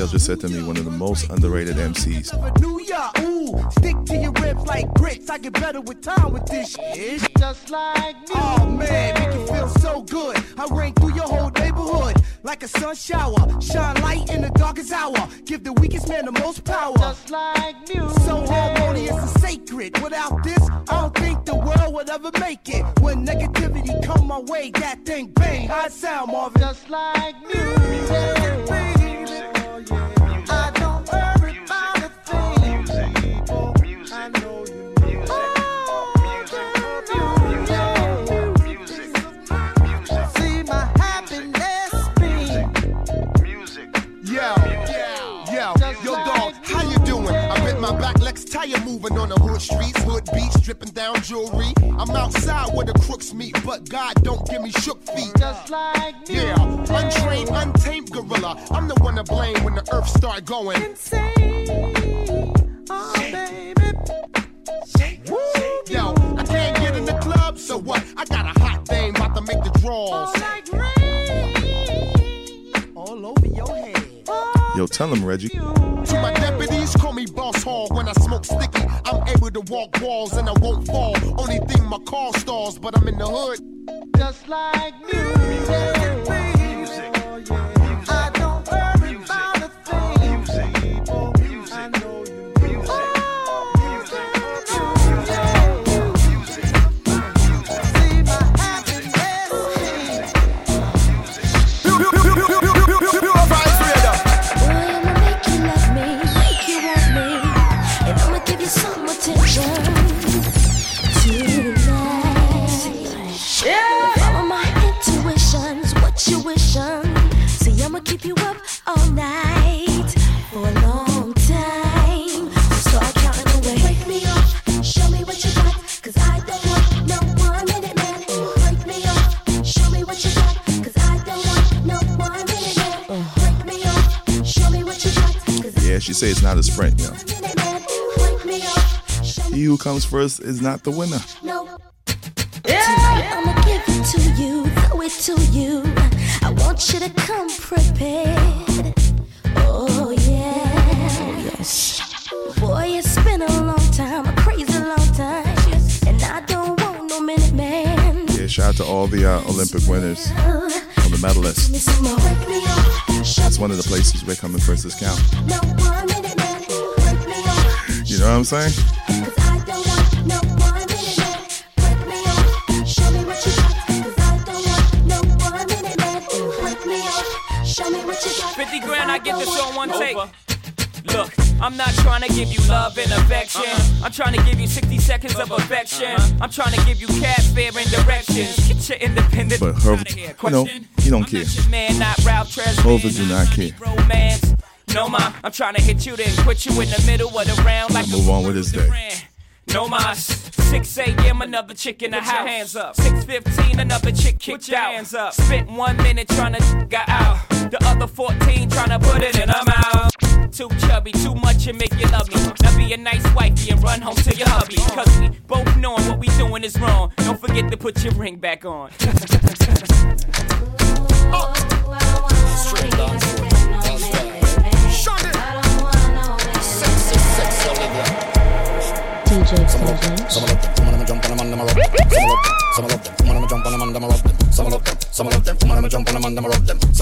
Like you, that's how I do. CL just said to me, one of the most underrated MCs. New York, ooh, stick to your ribs like grits. I get better with time with this shit. Just like me. Oh man, make you feel so good. I rain through your whole neighborhood like a sun shower. Shine light in the darkest hour. Give the weakest man the most power. Just like music. So harmonious and sacred. Without this, I don't think the world would ever make it. When negativity come my way, that thing bang. How it sound, Marvin? Just like music. I back Lex moving on the hood streets, hood beats, dripping down jewelry. I'm outside where the crooks meet, but God don't give me shook feet. Just like me. Yeah, untrained, untamed gorilla. I'm the one to blame when the earth start going insane. Oh, baby. Woo! Yo, I can't get in the club, so what? I got a hot thing about to make the draws. All over your head. Yo, tell him, Reggie. To my call me boss hog when I smoke sticky. I'm able to walk walls and I won't fall. Only thing my car stalls, but I'm in the hood. Just like music. Say it's not a sprint, yo. minute man. Wake me up, show me He who comes first is not the winner. no. Tonight I'ma give it to you, throw it to you. I want you to come prepared. Shout out to all the uh, Olympic winners, all the medalists. That's one of the places we're coming first is count. You know what I'm saying? 50 grand, I get this on one take. Look, I'm not trying to give you love and affection. I'm trying to give you 60 seconds of affection. I'm trying to give you cat fear and directions. Get your independent But Hov, you know, he don't care. man, not Ralph Tresvant. Hova do not care. Romance. No, ma, I'm trying to hit you, then quit you in the middle of the round like Move on with his day. no mas. 6 a.m. another chick in the house. hands up. 6:15 another chick kicked out. Hands up. Spent one minute trying to get out. The other 14 trying to put it in her mouth. Too chubby, too much and make you love me. Now be a nice wifey and run home to your hubby. Cause we both knowing what we doing is wrong. Don't forget to put your ring back on.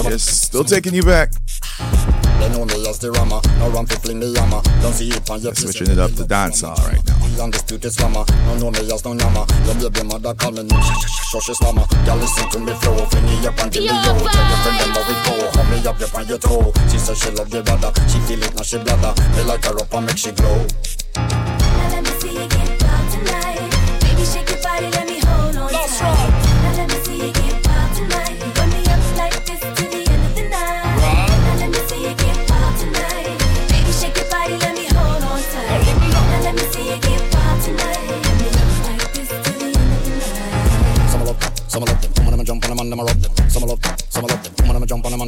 Yes, still taking you back. They know me as the rammer. No run for fling the hammer. Don't see it on your Switching it up to dancehall right now. The undisputed slammer. No know me as no yammer. Your baby mother call me so she slammer. Girl listen to me flow. Fling me up and give me yo. Tell your friend them how we go. Hold me up, up on your toe. She say she love the brother. She feel it now she bladder. Me like her up and make she glow. Now let me see you get wild tonight. Baby, shake your body,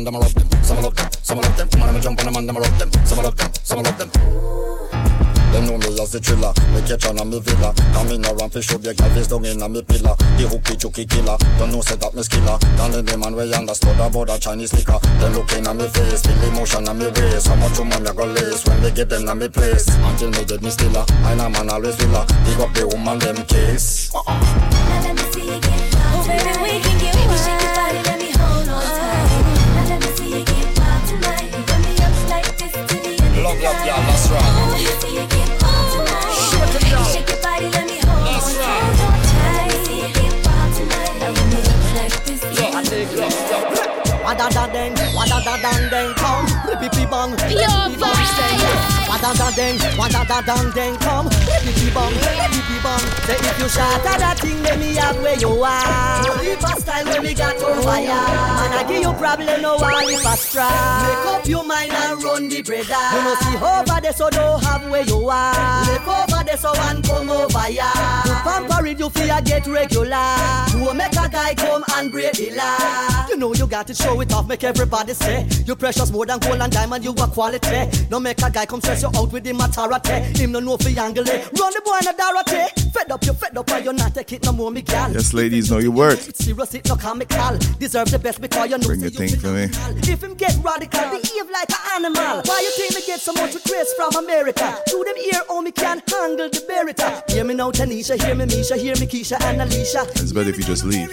man, them a rub them. Some love them, some love them. Man, them a jump on them and them a rub them. Some love them, some love them. Them know me as the thriller, me catch on a me villa Come in around fish up, your girl face down in a me pillar The hooky chooky killer, don't know say that me skiller Down in the man way understood about a Chinese liquor Them looking at me face, feel emotion on me waist How much woman you go lace when they get them on me place Until me get me stiller, I know man always villa Big up the woman them case Oh, see you get wild tonight. Shake it, y'all. Shake your body, let me hold That's on right. tight. Hold on tight. Let me see you get wild tonight. Now run me up like this to the end of the night. Wada da deng, wada da dang deng come, pipi bang, Pure pipi bang vibes. Wada da deng, wada da dang deng come, pipi bang, pipi bang. Say if you shatter that thing, let me have where you are. If a style when we got on fire, man I give you problem no one if a strap. Make up your mind and run the brother. You know see over there so don't have where you are. Make over there so one come over ya. To pamper it you feel get regular. To make a guy come and break the law. You know you got to show it off, make everybody say you precious more than gold and diamond. You are quality. No make a guy come stress you out with the matarate. Him no know for angle. Run the boy in a darate. Fed up, you fed up, and you not take it no more, me gal. Yes, ladies, know your worth. Serious, it no comical. Deserve the best because you know. Bring you thing for me. if him get radical, behave like an animal. Why you think me get so much requests from America? To them ear, oh me can handle the berita. Hear me now, Tanisha, hear me Misha, hear me Keisha and Alicia. It's better if you just leave.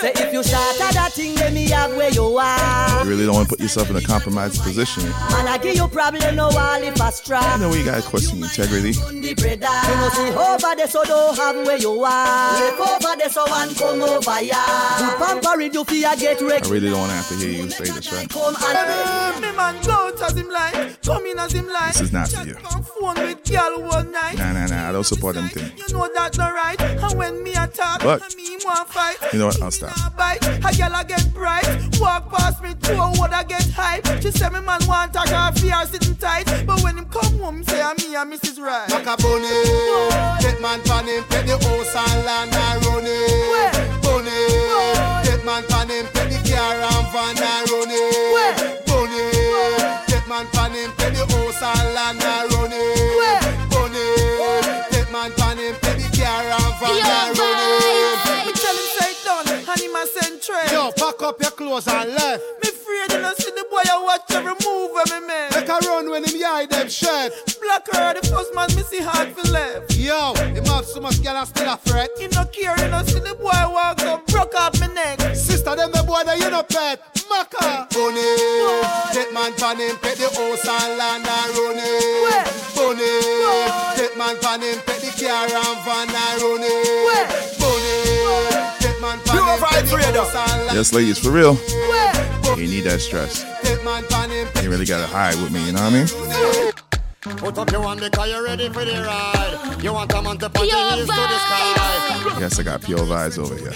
Say if you shatter that thing, let me have where you are. You really don't want to put yourself in a compromised position. Man, I give you problem, no all if I strap. You know when you gotta question your integrity. You know see over there, so don't have where you are. Take over there, so one come over ya. Good pamper it, you feel get I really don't want to have to hear you say this, right? Come and Me man go out as him like, come in as him like. This is not for you. Phone with girl one night. Nah, nah, nah. I don't support them things. You know that's not right. And when me attack, But- me want fight. You know what? I'll stop. Bite, a girl I get bright. Walk past me, two what I get hype. She say me man want to her fear sitting tight. But when come home, say I'm me and Mrs. Right. Macaroni, get man pan him, pay the house and land and run it. Bunny, get man pan him, pay the car and van and run it. Bunny, get man pan him, pay the house and land and run it. Bunny, get man pan him, pay the car and van and run it. Me tell him say it done, and him a send trade. Yo, pack up your clothes and left. Me afraid you don't see the boy I watch every move of me man. Make a run when him hide them shirt. Black her, the first man see hard for left. Yo, him have so much girl and still a fret. He no care, you don't see the boy walk up, broke off my neck. Sister, them the boy that you no pet. Maka. Bunny, get man pan him, pet the house and land and run it. Bunny, get man pan him, pet the car and van and run it. Bunny, Yes, ladies, for real. You need that stress. Get man pan him, You really gotta hide with me, you know what I mean? Put up your hand because you're ready for the ride. You want a man to put your heels to the sky. Yes, I got pure vibes over here.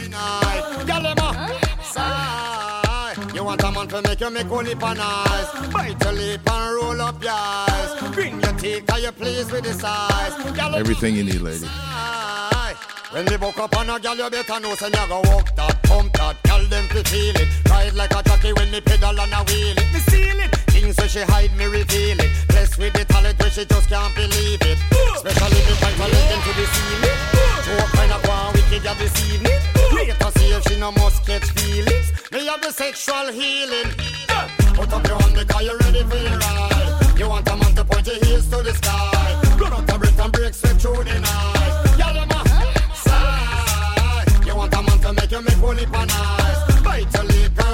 Girl, them a sigh. You want a man to make you make only pan eyes. Bite your lip and roll up your eyes. Bring your teeth, cause you pleased with the size. Everything you need, lady. When we buck up on a gal, you better know say you go walk that, pump that, tell them to feel it. Ride like a jockey when me pedal and a wheel it. Me seal it. Things where she hide, me reveal it. Blessed with the talent where she just can't believe it. Especially me fight my leg into the ceiling. Joke kind of one wicked ya this evening. Wait to see if she no must catch feelings. Me have the sexual healing. Put up your hand because you're ready for your ride. You want a man to point your heels to the sky. Run out the breath break sweat through the night. To make you make and eyes. Bite your lip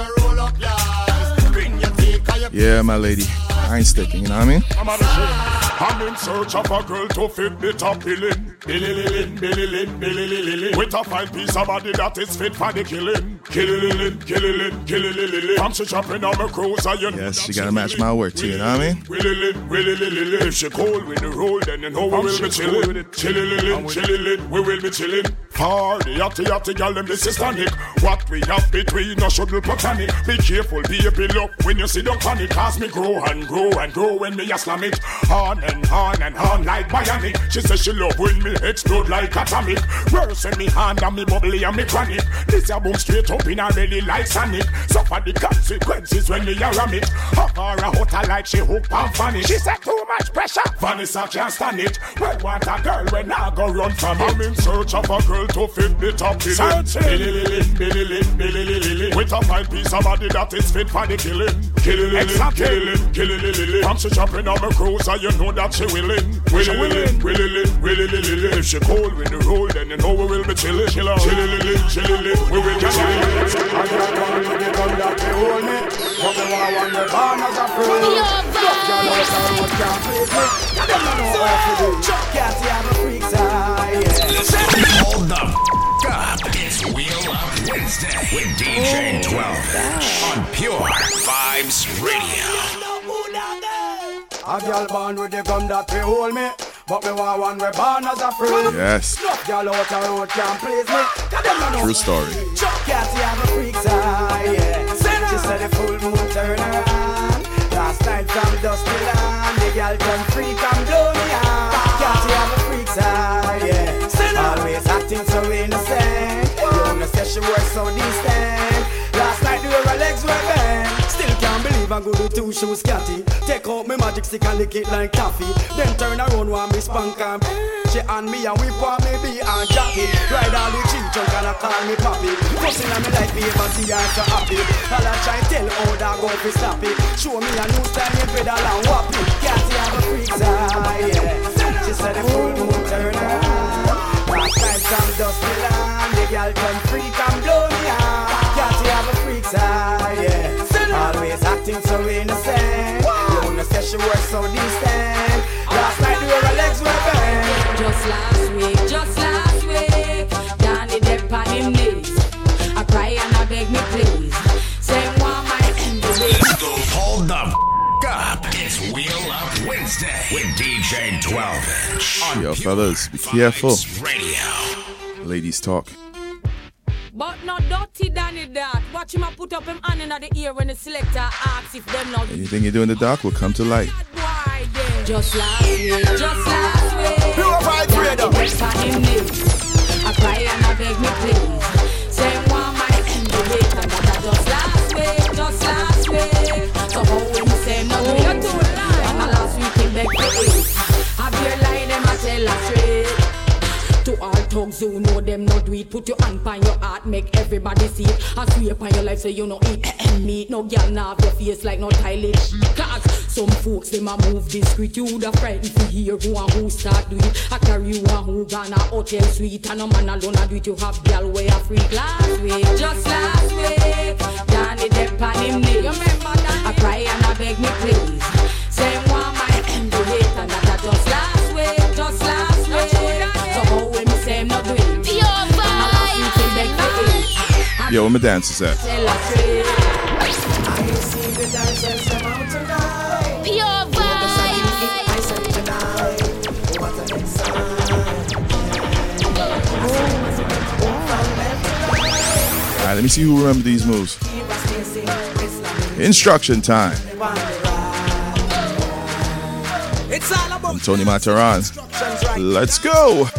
Yeah, my lady. I ain't sticking, you know what I mean? I'm on the ship. I'm in search of a girl to fit the top billing. Billy lilin, billy lin, billy lilin. With a fine piece of body that is fit for the killing. Killy lilin, killy lin, killy lilin. I'm she chopping on my cruiser, you know. Yes, you gotta match my work too, you know what I mean? Willy lin, willy lilin. If she cold with the roll, then you know we will be chilling. Chilly lilin, chilly lin, we will be chilling. Party, yachty, yachty, girl, them this is tonic. What we have between us should be platonic. Be careful, baby, look when you see the panic. Cause me grow and grow and grow when me a slam it. On and on and on like bionic. She says she love when me explode like atomic. Worse in me hand and me bubbly and me chronic. This a boom straight up in a belly like Sonic. Suffer the consequences when me a ram it. Hot or a hotter like she hook and funny. She said too much pressure. Vanessa can't stand it. Well, want a girl when I go run from it. I'm in search of a girl to fit the top Billy Billy With a fine piece of body that is fit for the killing. Killing, Exactly. killing, killing, killing. From she jumping on my cruiser, you know that she willing. Willing, willing, willing, willing. If she cold with the roll, then you know we will be chilling. Chilling, chilling, chilling. We will be chilling. I got come to the gun that they hold Wednesday with DJ 12 Inch on Pure Vibes Radio. A girl born with the gun that we hold me. But me want one we born as a free. Yes. No girl out the road can please me. Cause them no know True story. Catty have a freak's eye, yeah. She said the full moon turn her on. Last night from dusk till dawn, the girl turn freak and blow me on. Catty have a freak's eye, yeah. Always acting so innocent. You she works so decent. Last night the her legs were bent. Still can't believe I go to two shoes catty. Take out my magic stick and lick it like coffee. Then turn around while me spank and she and me and whip on me be and jockey. Ride all the cheap junk and I call me papi. Fussing on me like but see her so happy. All I try tell how that go stop it. Show me a new style me pedal and whop it. Catty have a freak's eye, yeah. She said the full moon turn her on. Last night some dust me land. The girl come freak and blow me on. Catty have a freak's eye, yeah. Always acting so innocent. You know say she works so decent. Last night the her legs were bent. Just last week, just last week, Danny Depp on him knees. I cry and I beg me please. Say one my end. Hold the f- up. It's Wheel Up Wednesday with DJ 12 Inch on Yo, fellas, be careful. Radio. Ladies talk. But not dirty Danny that. Watch him a put up him hand in the ear when the selector asks if them not Anything you do in the dark will come to light. Just last week, just last week. Pure vibes Danny radio. Depp him. I cry and I beg me please. Say one my end the week and that a just last week, just last week. So last week he beg for. Have your lie them a tell a straight. To all thugs who know them no do it Put your hand on your heart, make everybody see it. And swear upon your life so you know eat and meat. No girl now have your face like no toilet Cause some folks them a move discreet. You the frightened to hear who and who start do it. I carry you and who gonna hotel suite. And no man alone a do it. You have girl way a freak last week Just last week Danny Depp on him knee You remember that? I cry and I beg me please. Say one my it Yo, where my dancers at? Tell us straight I see the dancers come out. Pure vibes said tonight. What an excitement. Alright, let me see who remember these moves. Instruction time. It's all about I'm Tony Mataran. Let's go.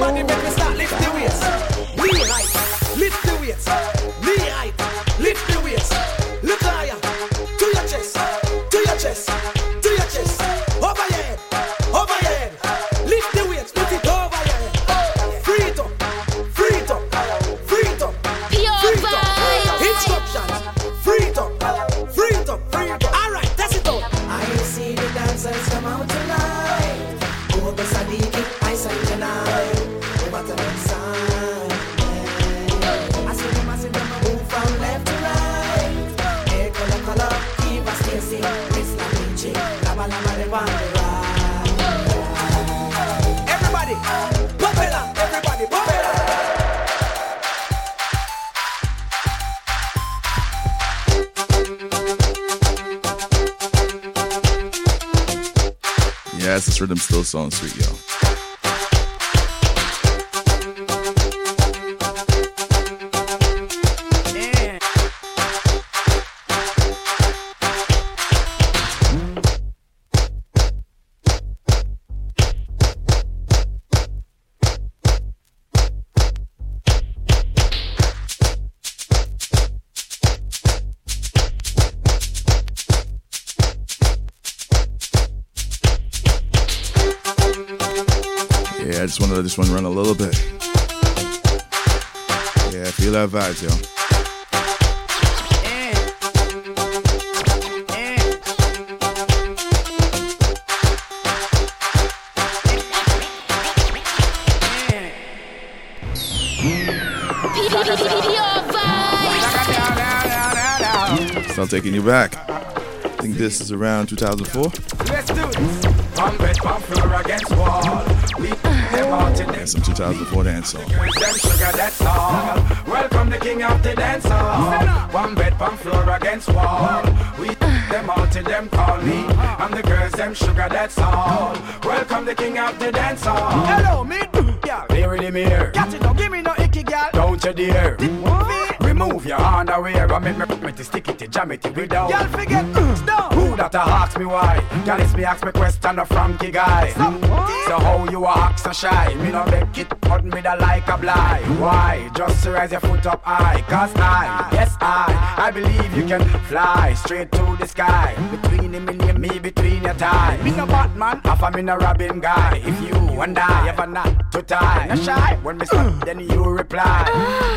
Everybody, make me start lift the weights. Lift the weights. This rhythm still sounds sweet, yo. Just want to let this one run a little bit. Yeah, feel that vibe, yo. Still taking you back. I think this is around 2004. Let's do it, floor against wall. We them out in Yeah, some 2004 dance song. them sugar, that's all. Welcome the king of the dance hall. One bed, pump floor against wall. We them out till them call me. And the girls, them sugar, that's all. Welcome the king of the dance hall. Hello, me. Yeah. Here in the mirror. Catch it, don't give me no icky, gal. Don't you dare. Remove your underwear and make me, me to stick it to jam it without. Y'all forget, mm. stop. Who that a ask me why? Girl, it's me ask me question a Frankie guy. Mm. So how you a act so shy? Me no make it, but me da like a blind. Why? Just raise your foot up high. Cause I, yes I, I believe you can fly straight to the sky. Between him and me, between your tie. Me no Batman, half a me no Robin guy. If you and I ever not to tie, no shy. When me stop, then you reply.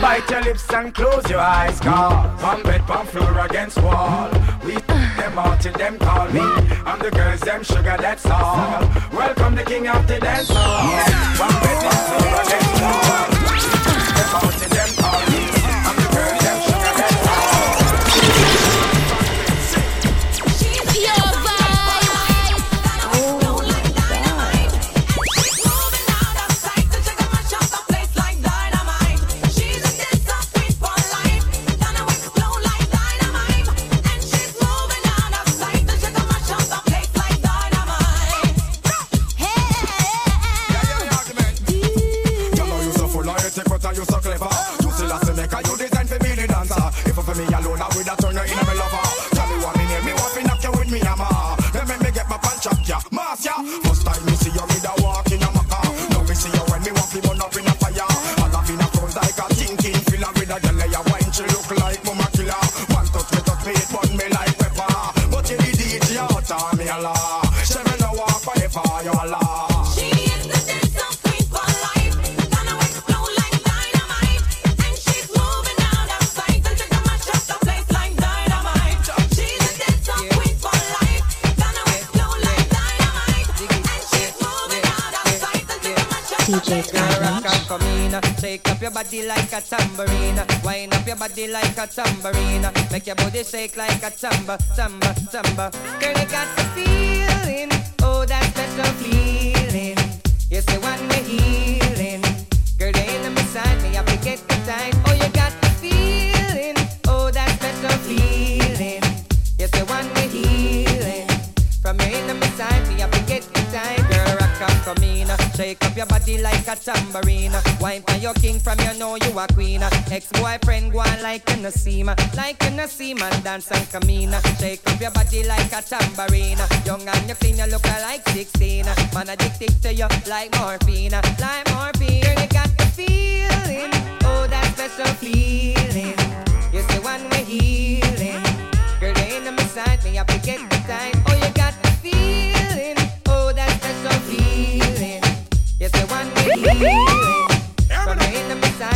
Bite your lips and close your eyes, cause Pump bed, pump floor against wall. We them out till them call me. I'm the girls, them sugar, that's all. Welcome the king of the dance hall. Pump bed, pump floor against wall. Up your body like a tambourine, wind up your body like a tambourine, make your body shake like a tamba, tamba, tamba. Girl, you got the feeling, oh that special feeling. Yes, the one me healing. Girl, you in beside me, I forget the time. Oh, you got the feeling, oh that special feeling. Yes, the one me healing. From you in beside me, I forget the time. Girl, rock and come in, shake up your body like a tambourine. Wine your king from you know you a queen. Ex-boyfriend go on like you no see like you no see dance and come in. Shake up your body like a tambourine. Young and you clean, you look like 16. Man addicted to you like morphine, like morphine. You got the feeling, oh that special feeling. You the one we healing. Girl, you in beside me, I forget the time. Oh, you got the feeling, oh that special feeling. Yes, the one we healing.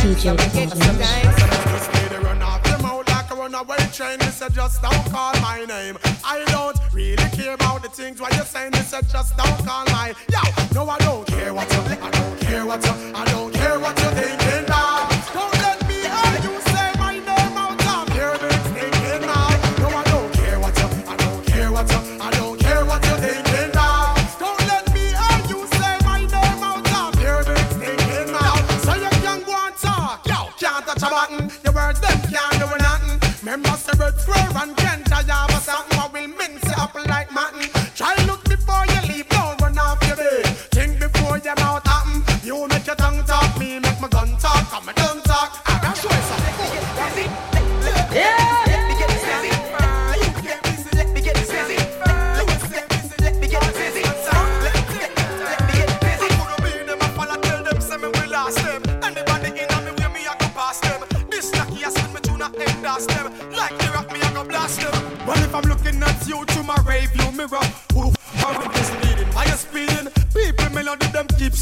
From you in beside me, I the time. This lady run off your mouth like a runaway train. They said just don't call my name. I don't really care about the things what you're saying. They said just don't call my. Yo, no, I don't care what you. I don't care what you. I don't care what you're thinking now.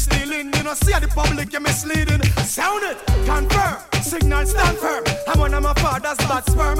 Stealing. You know, see how the public you're misleading. Sound it, confirm. Signal stand firm. I'm one of my father's bad sperm.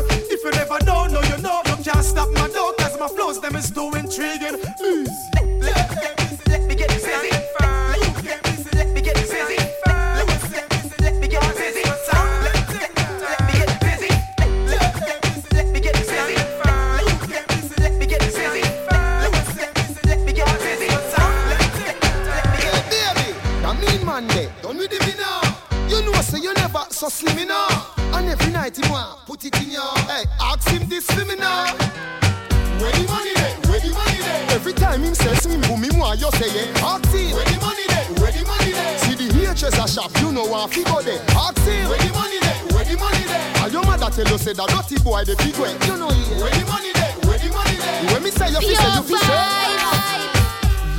Say yeah. Him. Where the money there? Where the money there? See the hairdresser shop, you know want fi go there. Him. Where the money there? Where the money there? And your mother tell you say that dirty boy the big way. You know yeah. Where the money there? Where the money there? When me say you fi say you fi say.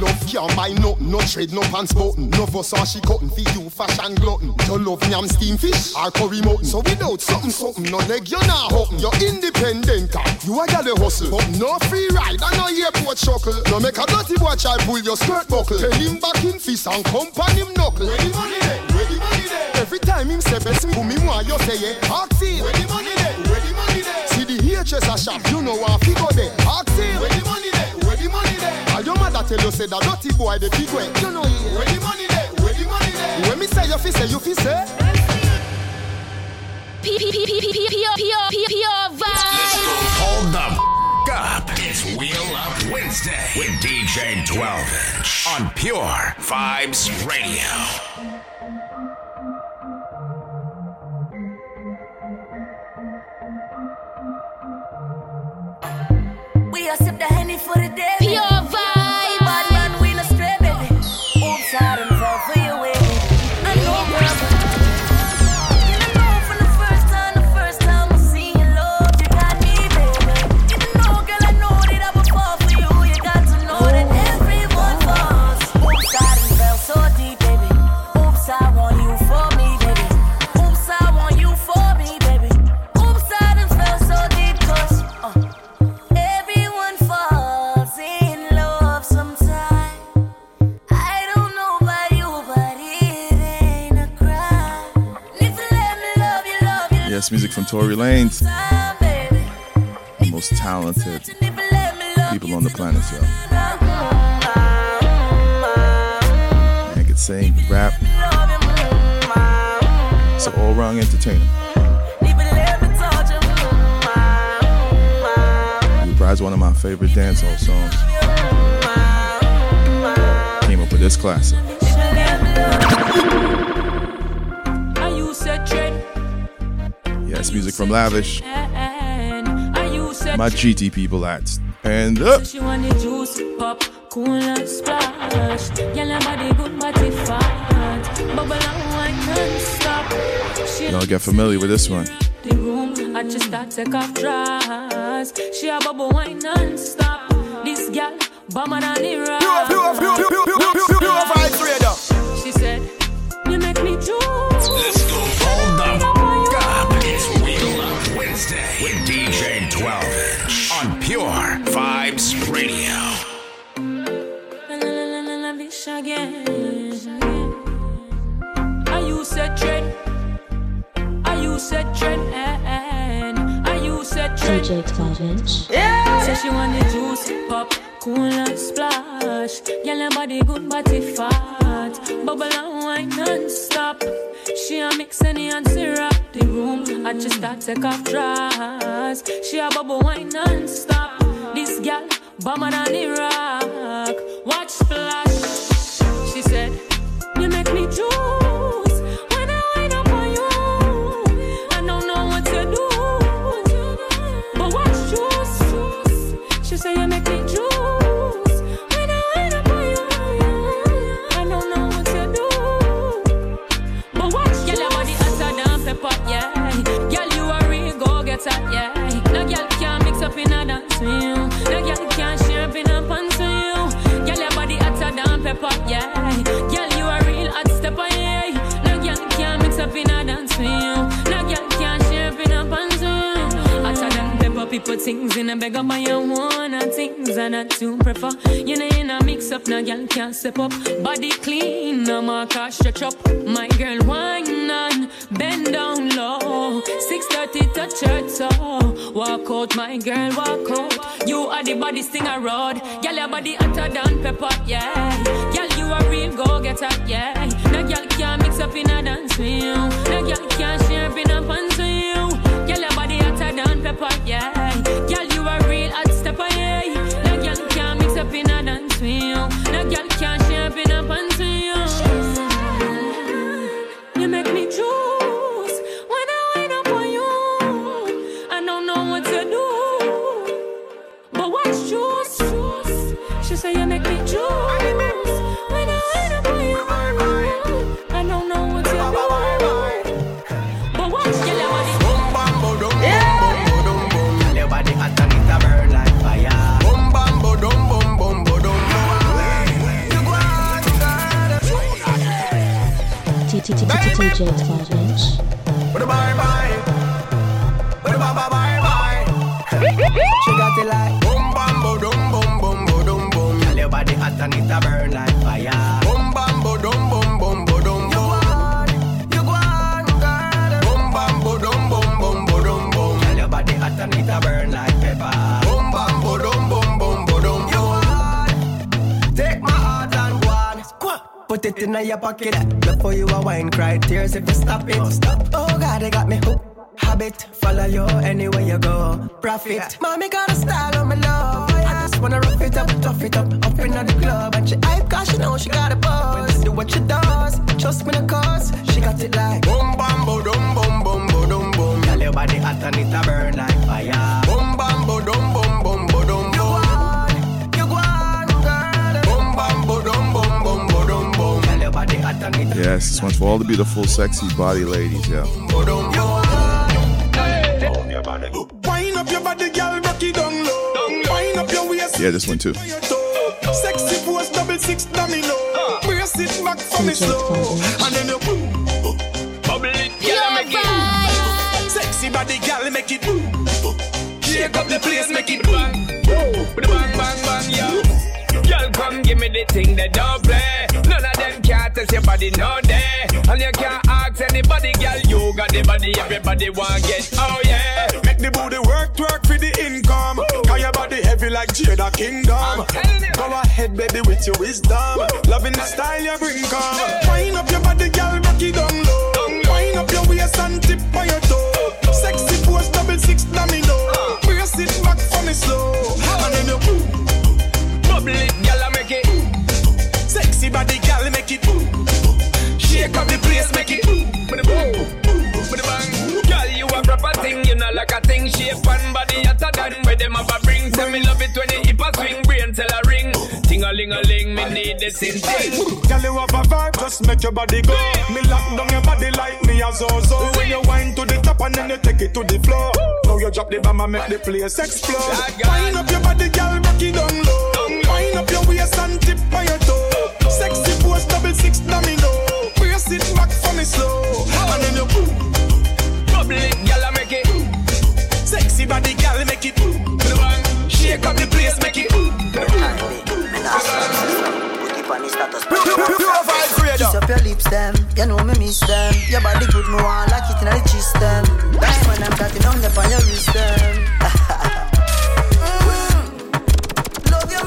Love can't buy nothing, no trade, no pants button. No Versace cotton for you, fashion glutton. You love yam steam fish or curry mutton. So without something, something, no leg, you're not hutton. You're independent, you a got hustle. But no free ride, and no airport chuckle. No make a dirty boy try pull your skirt buckle. Tell him back in fist and comp on him knuckle. Where the money there? Where the money there? Every time him say best, who me want, you say yeah. Ask him. Where the money there? Where the money there? See the hairdresser shop, you know want fi go there. Ask him. Where the money there? Where the money there? And your mother tell you say that dirty boy the big way. You know yeah. Where the money there? Where the money there? When me say you fi say you fi say. Pure vibe. Hold the f- up. It's Wheel Up Wednesday with DJ 12 inch on Pure Vibes Radio. We are sip the henny for the from Tory Lanez. The most talented people on the planet, yo. Man can sing, rap. It's an all-round entertainer. He reprised one of my favorite dancehall songs. Came up with this classic. Yes, music from Lavish. And are you said My GT people at and up. She want the juice pop, cool and splash. Girl, her body good, body fat. Bubble and wine non-stop. She Y'all get familiar with this one. the room, I just start take off dress. She a bubble wine non-stop. This girl, bomber than the rock. Pure, pure, pure, pure, pure, pure, pure, pure vibes radio. She DJ 12 inch. Yeah. Say she want the juice pop, cool and splash. Girl, her body good, body fat. Bubble and wine non-stop. She a mix any and syrup. The room, I just start take off dress. She a bubble wine non-stop. This girl, bomber than rock. Watch splash. She said, you make me juice. Yeah. Girl, you a real hot yeah. No girl can mix up in a dance with you. No girl can share in a pants. Hotter than pepper, people things in a bag of my own one and things I not too prefer. You know, in a mix up, no girl can't step up. Body clean, no more car stretch up. My girl, wine on, bend down low. 6:30 to church, so walk out, my girl, walk out. You are the body sting a road. Girl, your body hotter than pepper, yeah. Girl, a real go getter, yeah. No girl can't mix up in a dance with you. No girl can't share in a pants with you. Girl, your body hotter than pepper, yeah. TJ 12 inch. Bye bye bye. Bye bye bye. She got it like boom bam bo dum bum bum bo dum bum. Girl, your body hot and it a burn like fire. Boom bam bo dum bum bum bo dum bum. You go on, girl. Boom bam bo dum bum bum bo dum bum. Girl, your body hot and it a burn like Put it in your pocket. Before you a wine cry tears. If you stop it stop. Oh God they got me hooked. Habit follow you anywhere you go. Profit. Mommy got a style on my love. I just wanna rough it up, tough it up. Up in the club and she hype cause she know she got a buzz Do what she does, trust me the cause. She got it like Boom bam bo dum boom, bum bo dum bum Girl your body hot and it a burn like fire. Boom bam bo dum bum Yes, this one's for all the beautiful, sexy body ladies. Yeah. Wind up your body, girl, rock it down low. Wind up your waist, Yeah, this one too. sexy pose, double six domino. Brace it back for me slow, and then you boom, bubble it, girl, make it. Sexy body, girl, make it boom. Shake up the place, make it boom. Bang, bang, bang, yo. Girl, come give me the thing that don't play. None of them can't test your body, no day. And you can't ask anybody, girl. You got the body, everybody want get. Oh yeah. Make the booty work, work for the income. Cause your body heavy like Jada Kingdom. Go ahead, baby, with your wisdom. Loving the style you bring, come. Wind up your body, Shake up the place, make it boom. With the boom, with the bang. Girl, you a proper thing, you know like a thing. Shape and body hotter than where them a bring. Tell me love it when you hip a swing, brain tell a ring. Ting a ling a ling, me need this in thing. Girl, you have a vibe, just make your body go. Me lock down your body like me a zo-zo. When you wind to the top and then you take it to the floor. Now you drop the bomb and make the place explode. Wind up your body, girl, rock it down low. Wind up your waist and tip on your toe. Sexy pose, double six domino. Brace it back for me slow. And then you it, girl, I make it. Sexy body, girl, make it boom. Shake up the place, make it. Kiss up your lips, them. You know me miss them. Your body good, me want like it in the them. I'm talking on the on your. Mm. Love you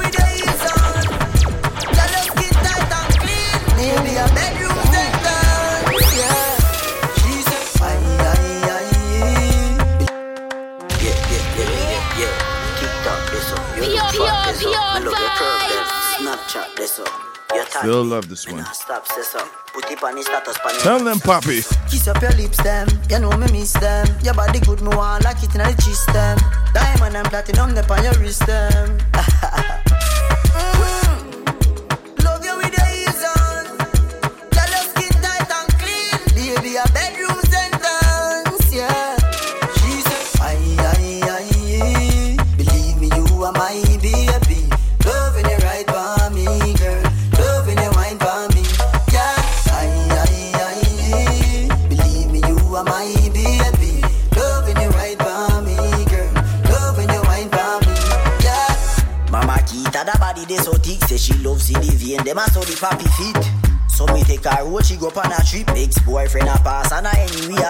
Snapchat, this up. Your Still love this one. stop. Um. Put it on the status, pan. Tell them, Poppy. Kiss up your lips, them. You know me miss them. Your body good, me want like it in the chest, them. Diamond and platinum, the on your wrist, them. Ah. flappy feet. So me take a road, she go on a trip. Ex-boyfriend a pass and a anyway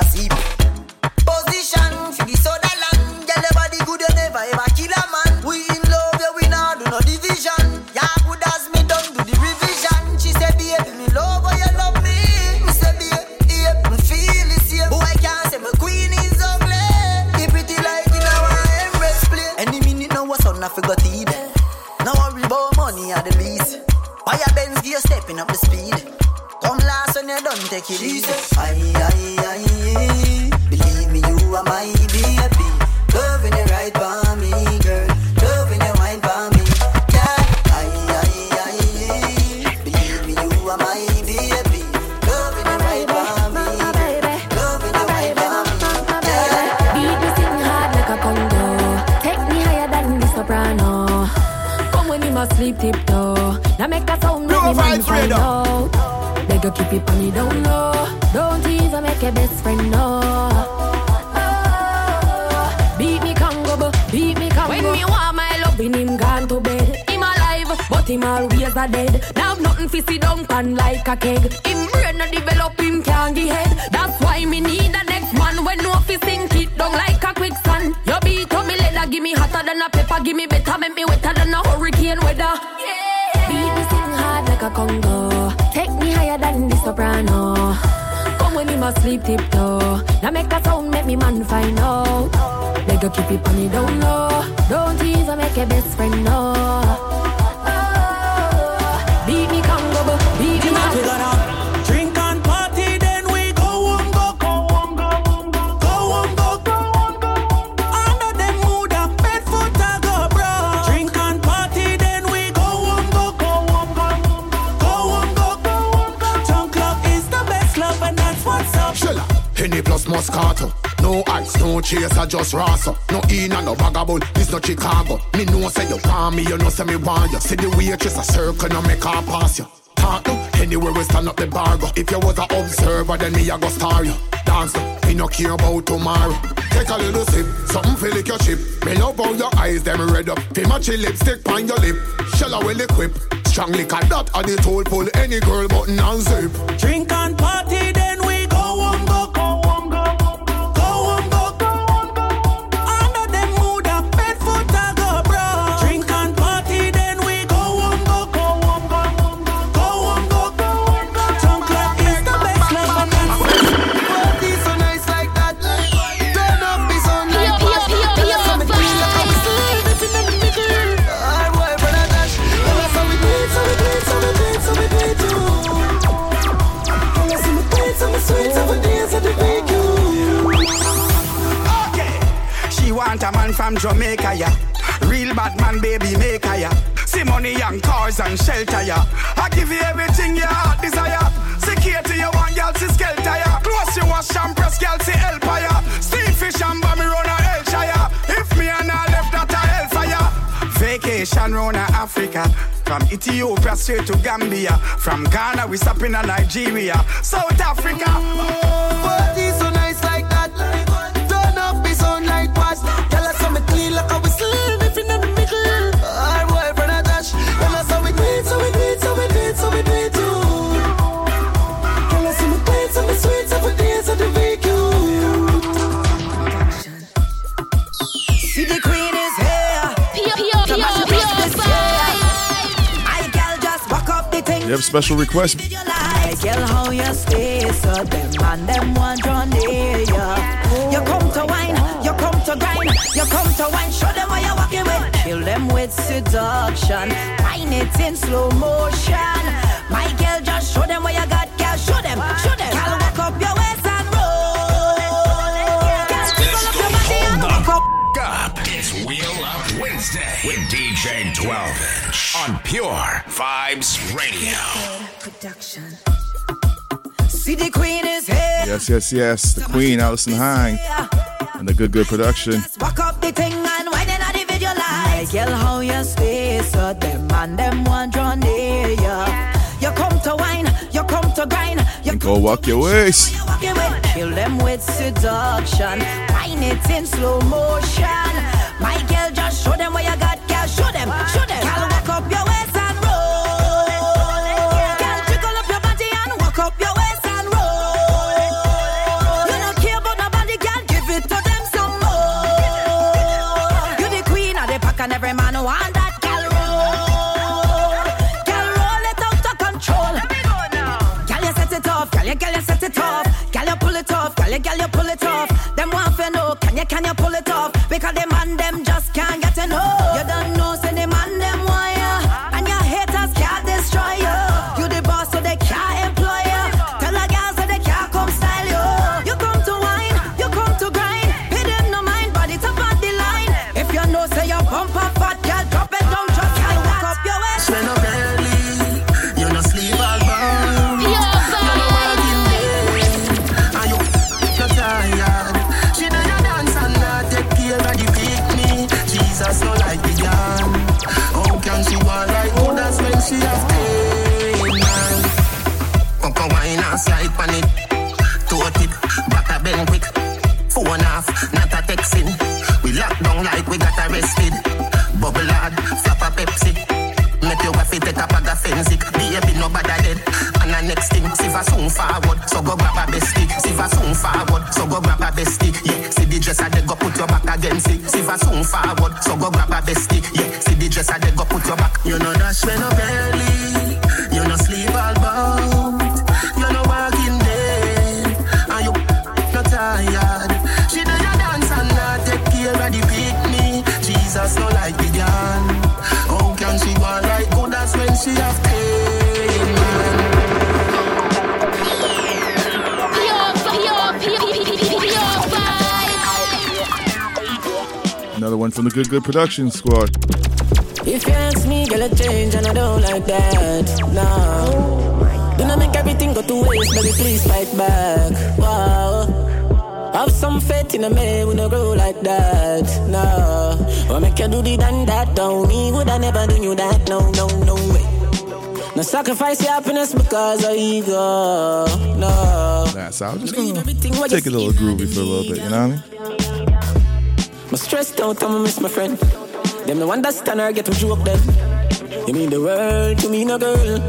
I go star you. Dance, me no care about tomorrow. Take a little sip, something feel like your chip. Me love how your eyes, them red up. Feel my chill lipstick on your lip. Shell I well equip. Strong liquor, that are the tool pull. Any girl button and zip. Drink want a man from Jamaica, yeah. Real bad man, baby maker, yeah. See money and cars and shelter, yeah. I give you everything your heart desire. Secure to your one girl, see skelter, yeah. Close you wash and press, girl, see help, yeah. Steam fish and bomb, run a hell, yeah. If me and I left that a hellfire. Vacation round Africa. From Ethiopia straight to Gambia. From Ghana, we stopping in Nigeria. South Africa. Oh, You have special requests? How you stay so them them want near. You come to wine, you come to grind, you come to wine. Show them what you're with. Kill them with seduction, it in slow motion. My girl, just show them what you got, girl. Show them, show them. Girl, walk up your waist and roll. Girl, up your body and walk up. Wheel Wednesday. DJ 12 inch on Pure Vibes Radio. Production. See the queen is here. Yes, yes, yes. The queen, Alison Hinds. And the good, good production. Walk up the thing and wind it not even your life? Girl, how you stay so them and them one draw near you. You come to wine, you come to grind. You go walk your ways. Kill them with seduction. Wind it in slow motion. My girl, just show them where you got. Show them, show them. Girl, walk up your waist and roll. Girl, jiggle up your body and walk up your waist and roll. You don't nobody, girl, give it to them some more. You the queen of the pack and every man want that. Girl, roll. Girl, roll it out of control. Girl, you set it off. Girl, you, girl, you set it off. Girl, you pull it off. Girl, you, girl, you pull it off. Them want to know, can you, can you pull it off? Because them soon forward. So go grab a bestie. See for soon forward. So go grab a bestie. Yeah, see the dresser, they go put your back against it. See for soon forward. So go grab a bestie. Yeah, see the dresser, they go put your back. You know dash when up one from the Good Good Production Squad. If you ask me, girl, I change and I don't like that. No. Do not make everything go to waste, baby, please fight back. Wow. Have some faith in a man, we no grow like that. No. Or make you do the done that, don't me, would I never do you that? No, no, no way. No sacrifice your happiness because of ego. No. Nah, so I'm just gonna take it a little groovy for a little bit, you know what I mean? My stressed out, I'ma miss my friend. Them no understand or get to joke them. You mean the world to me, no girl.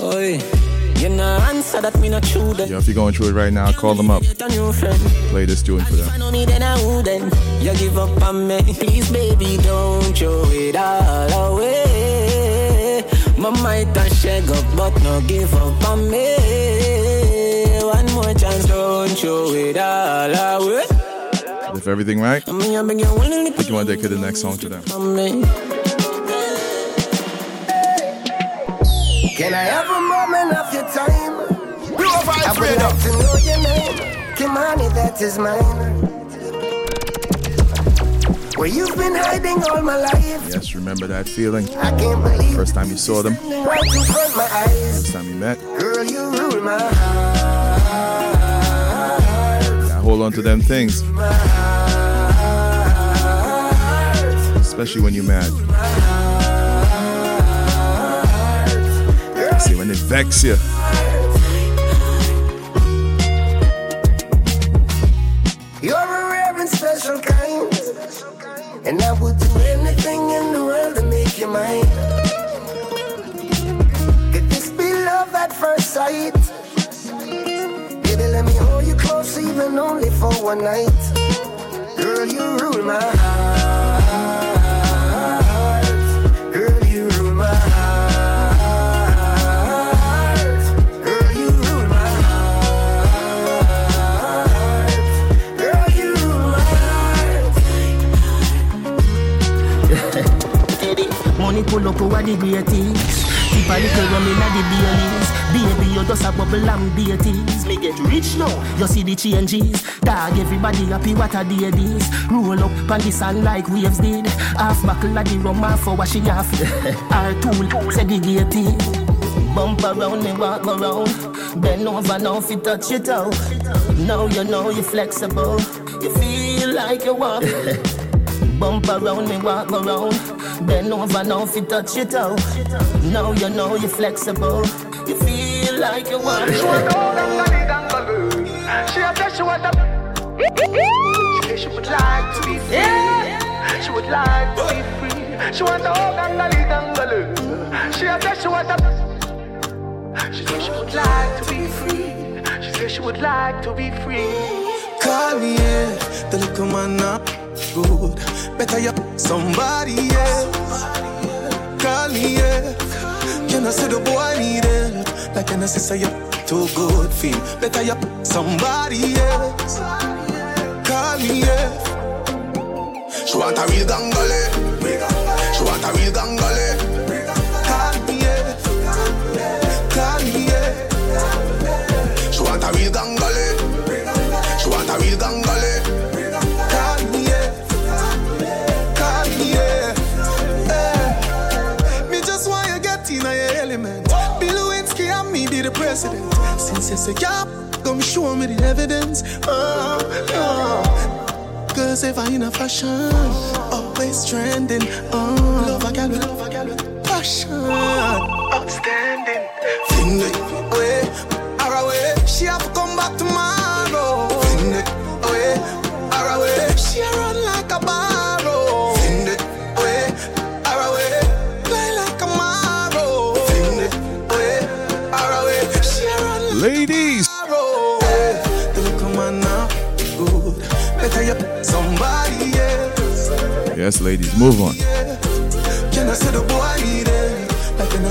Oi, you no answer that me not true then. Yeah, if you're going through it right now, call them up. Get a new friend. Play this tune for them. know me then I wouldn't. You give up on me, please, baby, don't throw it all away. My might and shake up, but no give up on me. One more chance, don't throw it all away. If everything right, I mean, I beg you, willingly I think you want to dedicate the next song to them. on. Can I have a moment of your time? Pure I vibes would radio. like to know your name. Kimani, that is mine. Where you've been hiding all my life. Yes, remember that feeling? I can't believe First time you saw them, right in front of my eyes. first time you met. Girl, you rule my heart. Yeah, hold on to them things, especially when you're mad. See, when it vex you. You're a rare and special kind. And I would do anything in the world to make you mine. Could this be love at first sight? Baby, let me hold you close, even only for one night. Girl, you rule my heart. Pull up over the greatest. Keep a little rum inna the Baileys. Baby, you just a bubble and beaties. Me get rich now, you see the changes. Dog, everybody happy what a day this. Roll up on the sun like waves did. Half buckle of the rum, half for wash it off. Our tool segregated. Bump around me, walk around. Bend over now, if you touch it out. Now you know you're flexible. You feel like you walk. Bump around me, walk around. Bend over now if you touch it out. Now you know you're flexible. You feel like you want She want the whole gangali gangalu. She a say she want the. She say she would like to be free. She would like to be free. She want the whole gangali gangalu. She a say she want the. She say she would like to be free. She say she would like to be free. Call me, yeah. The little man not good. Better you somebody, else. Call me, yeah. Can I say the boy need help? Like can I say you too good feel better you somebody else. Call me yeah. She want a real gangale. Eh? You say yeah, come show me the evidence. Oh, oh. Cause if I in a fashion, always trending. Oh, love a with love a gal with passion. Outstanding. Fling it away, her eh, away. She have come Yes, ladies, move on. Can I say the boy need? Like can I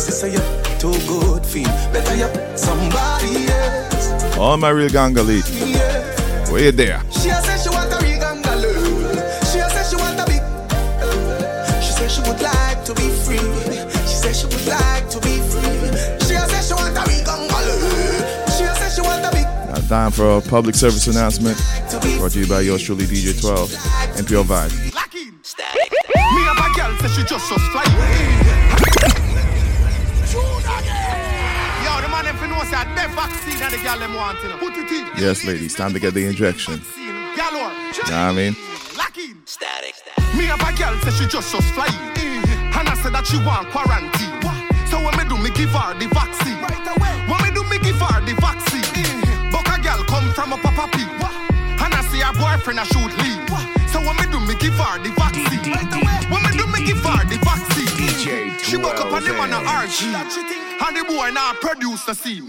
too good feel better somebody else. All my real ganga ladies. Yeah. Where you there? She say she want a regangaloo. She a say she want a big. She say she would like to be free. She say she would like to be free. She say she want a regangaloo. She a say she want a big. Now, time for a public service announcement brought to you by yours truly, DJ 12 and Pure Vibe. She just so fly. Yo, the man them fi know say that vaccine and the girl them want you know. Put it in. Yes, ladies, time to get the injection. Galore. Know what I mean? Static. Me have a girl say she just so fly. Eh, and I said that she want quarantine. So when me do me give her the vaccine. When me do me give her the vaccine. But a girl come from a papa pee. And I see her boyfriend a shoot leave. So when me do me give her the vaccine. Give her the vaccine. She woke up and the man a RG. And the boy now produce the scene.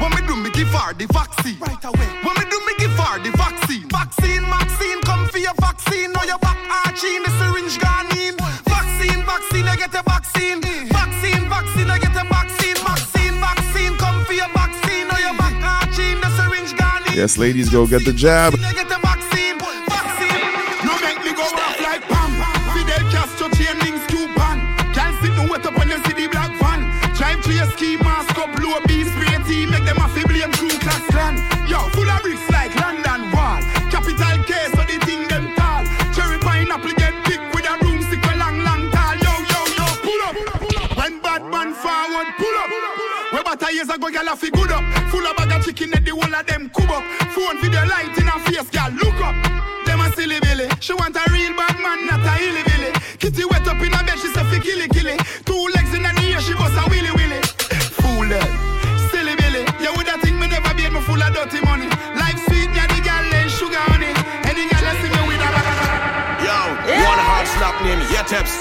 When me do me give her the vaccine. Right away. When me do me give her the vaccine. Vaccine, vaccine, come for your vaccine. Now your back arching, the syringe gone in. Vaccine, vaccine, I get a vaccine. Vaccine, vaccine, I get a vaccine. Vaccine, vaccine, come for your vaccine. Now your back arching, the syringe gone in. Yes, ladies, go get the jab.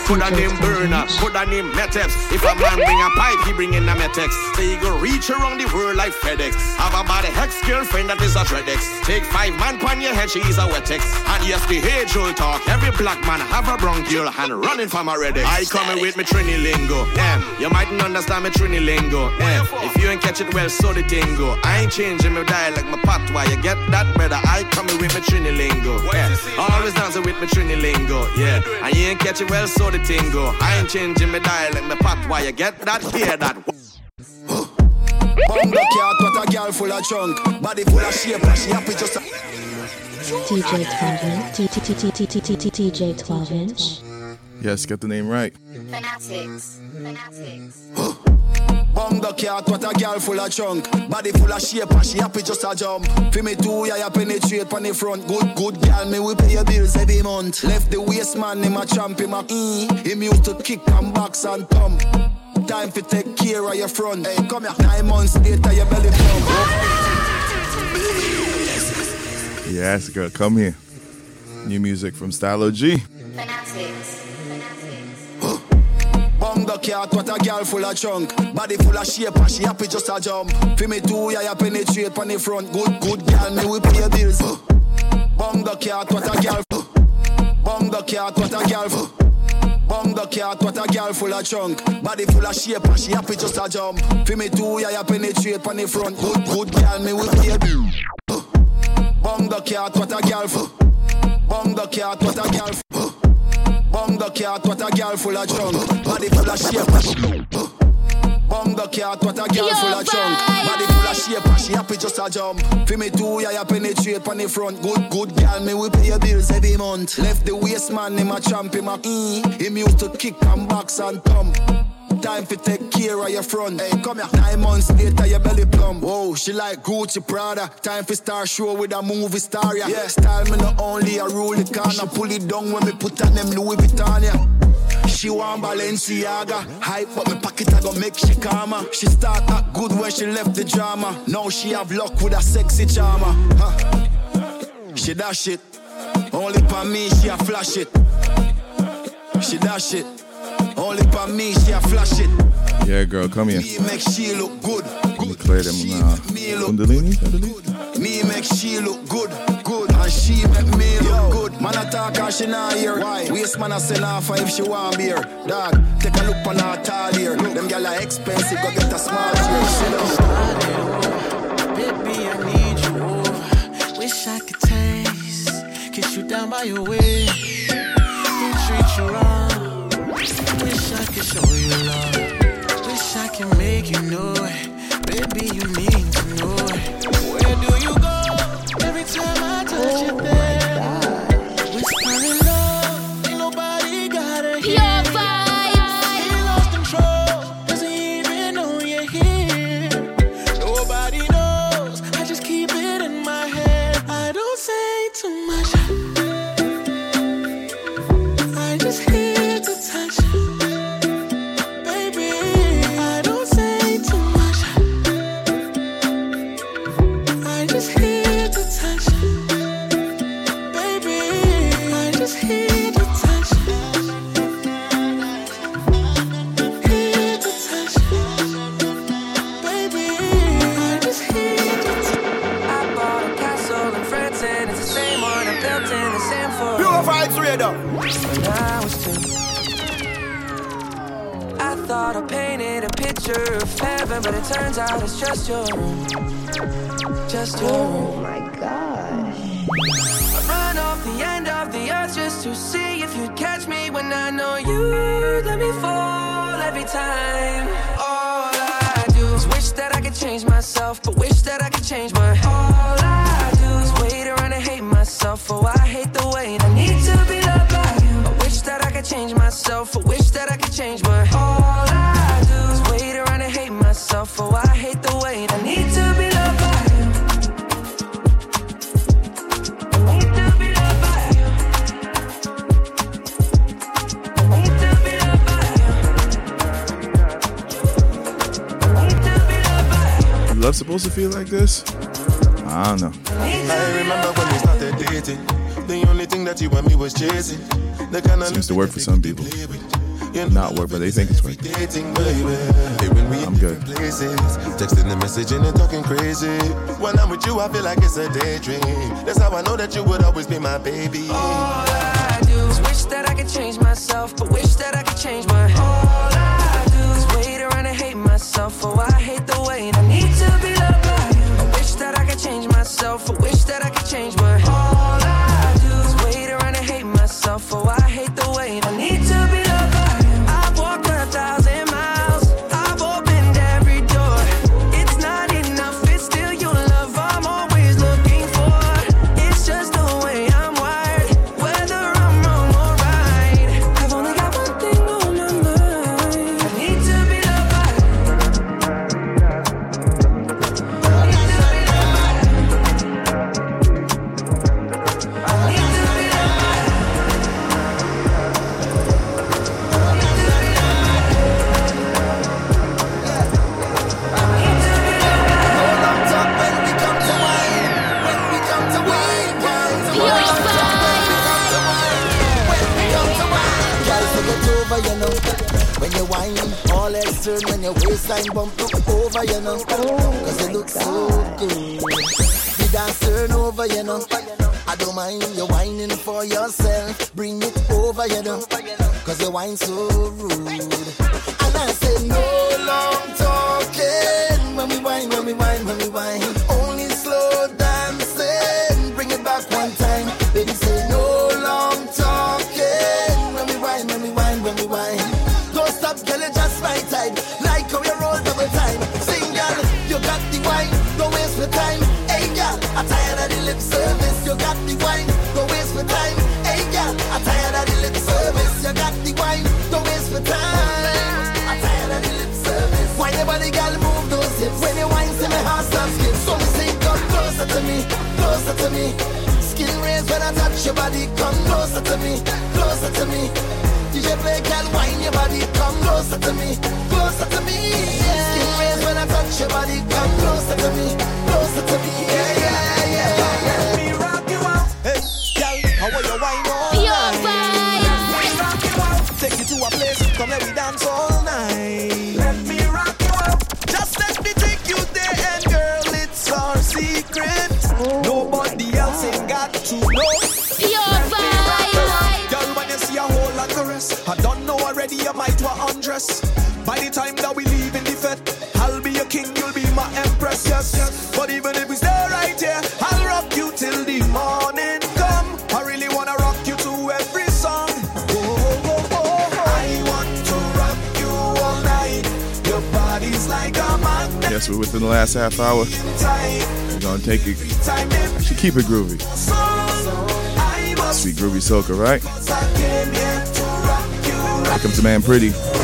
Yeteps, coulda name Burner, coulda name Meteps. If a man bring a pipe, he bring in a Metex. He go reach around the world like FedEx. Have a bad ex girlfriend that is a Dreadex. Take five man pon your head, she is a Wetex. And yes, the age old talk. Every black man have a bronchial and running from a Redex. I coming with me Trini lingo. Damn, you mightn't understand me Trini lingo. Damn, if you ain't catch it well, so the tingo. I ain't changing my dialect, my patois. You get that better? I coming with me Trini lingo. Yeah, always dancing with me Trini lingo. Yeah, and you ain't catch it well, so the tingo. I ain't changing my dialect, my patois. You get that? Hear that? Bumbo cat, what a girl full of chunk. Body full of shape, and she happy just a... DJ 12 inch. T- T- T- T- T- T- T- TJ 12 inch. Yes, get the name right. Fanatics. Fanatics. Bongo cat, what a girl full of chunk. Body full of shape, and she happy just a jump. Fi me too, yeah, you penetrate on the front. Good, good girl, me we pay your bills every month. Left the waist man, him a champ, him a mm. Him used to kick and box and thump. Time to take care of your front. Hey, come here. Nine months later, your belly plump. Yes, girl, come here. New music from Stylo G. Fanatics. Bongo cat, what a girl full of chunk. Body full of shape, and she happy just a jump. Fi me too, yeah, you penetrate on the front. Good, good girl, me we pay bills. Bongo cat, what a girl. Bongo cat, what a girl. Bunga cat, what a girl full of chunk. Body full of shape and she happy just a jump. Feel me too, yeah, you penetrate on the front. Good, good girl, me with baby. Bunga cat, what a girl full. Bunga cat, what a girl. Bunga cat, what a girl full of chunk. Body full of shape. Bunga cat, what a girl Yo, full of chunk. Body full of shape she happy just a jump. Feel me too, yeah, you penetrate on the front. Good, good girl, me we pay your bills every month. Left the waist man, him a champ, him a mm. Him used to kick and box and thump. Time for take care of your front. Hey, come here. Nine months later, your belly plump. Whoa, she like Gucci Prada. Time for star show with a movie star. Yeah, yeah. style me not only a rule the corner. Pull it down when me put on them Louis Vuitton. Yeah. She want Balenciaga. Hype, but me pocket I gon' make she calmer. She start that good when she left the drama. Now she have luck with a sexy charmer. Huh. She dash it. Only for me, she a flash it. She dash it. Only for me, she a flash it. Yeah, girl, come here. Me make she look good. Let me clear them uh, kundalini, I believe. Me make she look good, good, and she make me look good. Man a talk and she not hear. Why? Waste man a send her for if she want beer. Dog, take a look on her tall here. Them gyal are expensive, go get a smart chair. Sit down. Baby, I need you over. Wish I could taste, kiss you down by your waist, and treat you wrong. Wish I could show you love. Wish I could make you know it. Baby, you need to know it. Where do you go every time I touch your you picture of heaven, but it turns out it's just your room. Just your oh room. Oh my gosh. I run off the end of the earth just to see if you'd catch me when I know you'd let me fall every time. All I do is wish that I could change myself, but wish that I could change my. You. Love supposed to feel like this? I don't know. I remember when we started dating. The only thing that you and me was chasing. The kind of Seems to work for some people. Not work, but they think it's working. dating, baby. Hey, when we I'm good. texting and messaging and talking crazy. When I'm with you, I feel like it's a daydream. That's how I know that you would always be my baby. All I do is wish that I could change myself, but wish that I could change my. All I do is wait around and hate myself. Oh, I hate the wait. Wish that I could change waistline bump up over, you know. Oh Cause you look so good. The dance turn over, you know. I don't mind you whining for yourself. Bring it over, you know. Cause you whine so rude. And I say, no long talking. When we whine, when we whine, when we whine. I touch your body, come closer to me, closer to me. DJ play, girl, wine your body, come closer to me, closer to me. Yeah. Skin raise when I touch your body, come closer to me, closer to me. By the time that we leave in the fed, I'll be your king, you'll be my empress, yes. yes. But even if we stay right here, I'll rock you till the morning come. I really wanna rock you to every song. Oh, oh, oh, I want to rock you all night. Your body's like a magnet. Yes, we're within the last half hour. We're gonna take it. We should keep it groovy. Sweet groovy soca, right? Here comes the man pretty.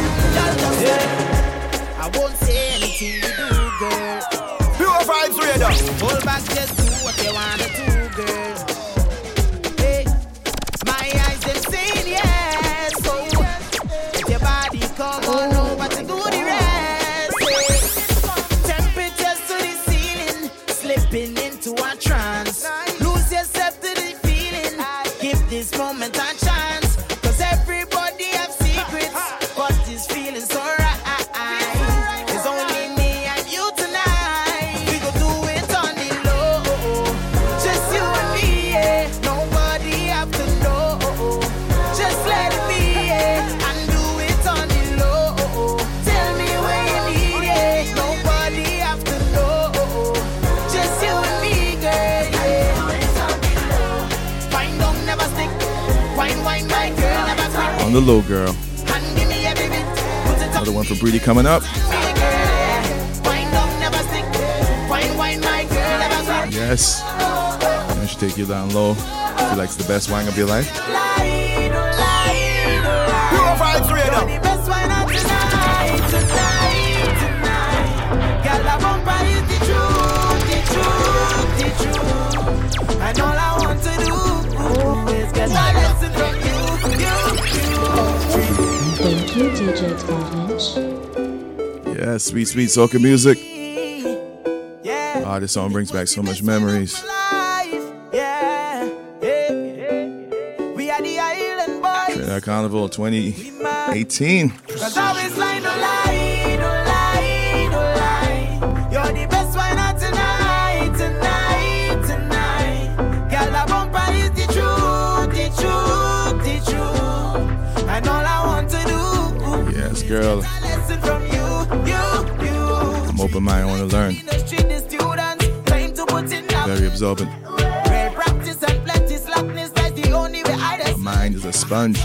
coming up. Yes. I should take you down low. She likes the best wine of your life. Thank you, DJ Sponge. That's sweet, sweet soca music. Ah, oh, this song brings back so much memories. Trinidad Carnival 2018. open mind, I want to learn. Very absorbent. Mind is a sponge.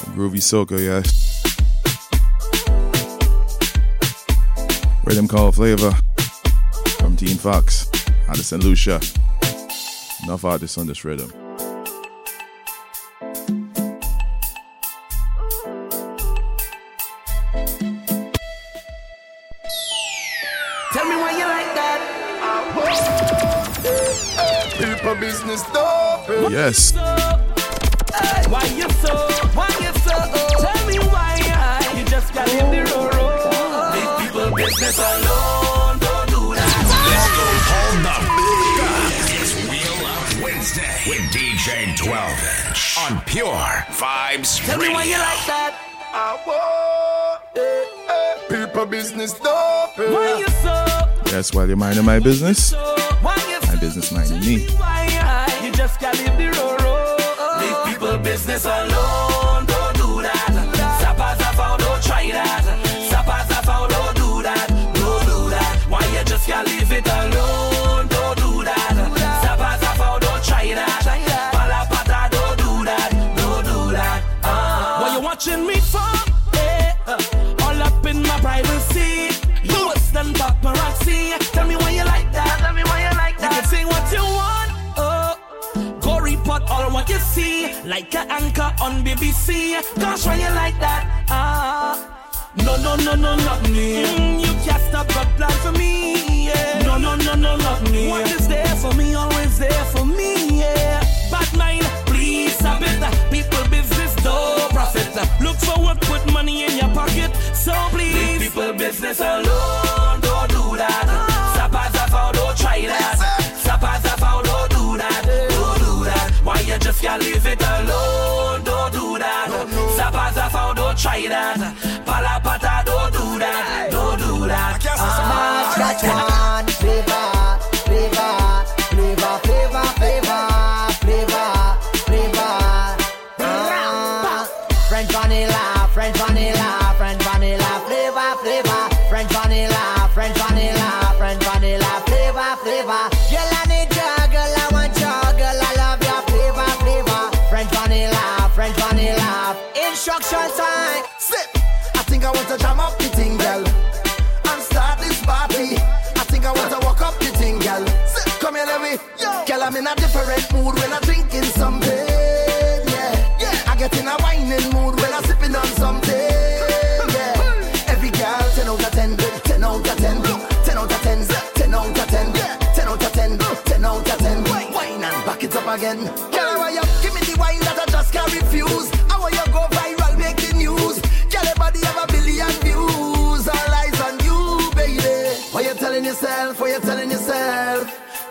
Some groovy soca, yeah. Rhythm Call Flavor from Team Fox out of St. Lucia. Enough artists on this rhythm. Yes. Why you so Let's go. Hold the beat. It's Wheel Up Wednesday with DJ 12 Inch on Pure Vibes. Tell Radio. me why you like that. I want it, it. People business dope. Eh. Why you so? That's why you're minding my business. My business minding me. You just can't leave the road. Leave people business alone. like an anchor on BBC. Gosh, why you like that? Ah. No, no, no, no, not me. Mm, you can't stop the plan for me. Yeah. No, no, no, no, not me. What is there for me, always there for me. Yeah. Bad mind, please stop it. People business, no profit. Look for work, put money in your pocket. So please. Leave people business alone. Can't leave it alone, don't do that. No, no. Zapata found, don't try that. Pala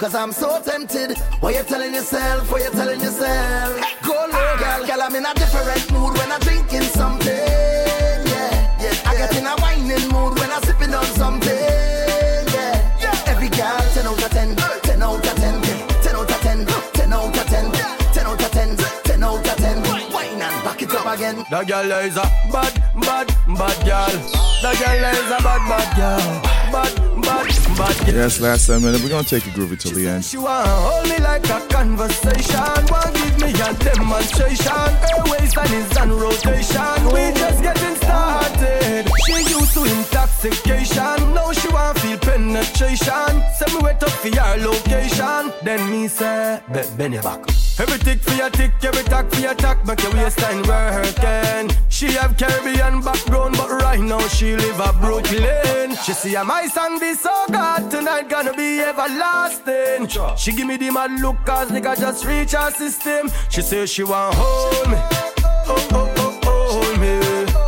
Cause I'm so tempted. What you telling yourself? What you telling yourself? Go low, girl. Girl, I'm in a different mood when I'm drinking something. Yeah, yeah. I get in a whining mood when I'm sipping on something. Yeah. Every girl, 10 out of 10. 10 out of 10. 10 out of 10. 10 out of 10. 10 out of 10. 10 out of 10. Wine and back it up again. The girl is a bad, bad, bad girl. The girl is a bad, bad girl. Bad, bad. Yes, last seven minutes. We're gonna take it groovy till the end. She want hold me like a conversation. Want give me a demonstration. Her waistline is on rotation. We just getting started. She used to intoxication. Now she want feel penetration. Send me wait up for your location. Then me say, be bend your back. Every tick for your tick, every tack for your tack, make your waistline working. She have Caribbean background, but now she live a Brooklyn. She see a my song be so good tonight, gonna be everlasting. She give me the mad look, cause nigga just reach her system. She say she want hold me, oh oh oh oh hold me.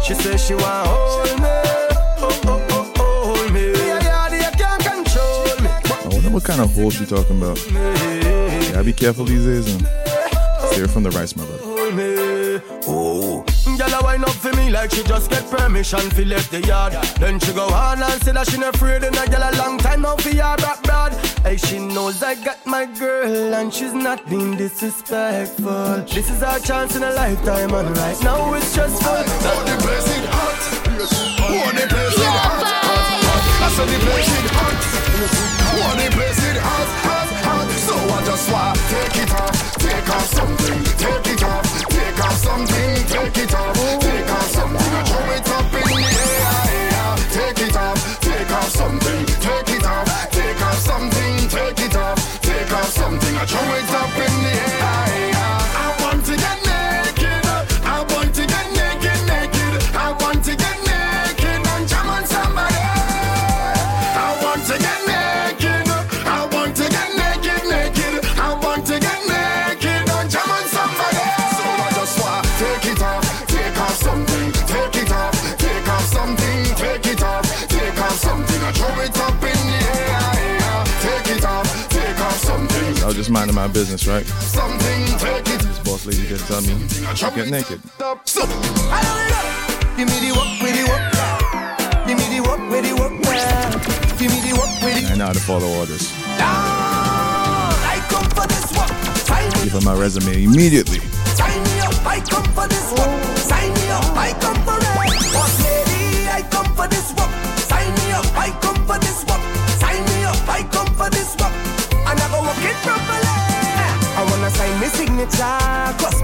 She say she want hold me, oh oh oh oh hold me. Yeah yeah, you can't control me. I wonder what kind of hole she talking about. Yeah, be careful these days and steer from the rice, my brother. Wine up for me like she just get permission fi left the yard. Then she go on and say that she not afraid, and a girl a long time now fi her back bad. Hey, she knows I got my girl, and she's not being disrespectful. This is our chance in a lifetime, and right now it's just fun. What the place is hot. What the place is hot. I said the place is hot. What the place is hot, hot, hot. So I just want to take it off, take off something, take it off, take off something, take it just minding my business, right? something, take it. This boss lady just tell me, get naked. So Give me the work with the work. Give me the work with the work. Give me the work with the I know how to follow orders. I come for this work. Give her my resume immediately. My signature, cross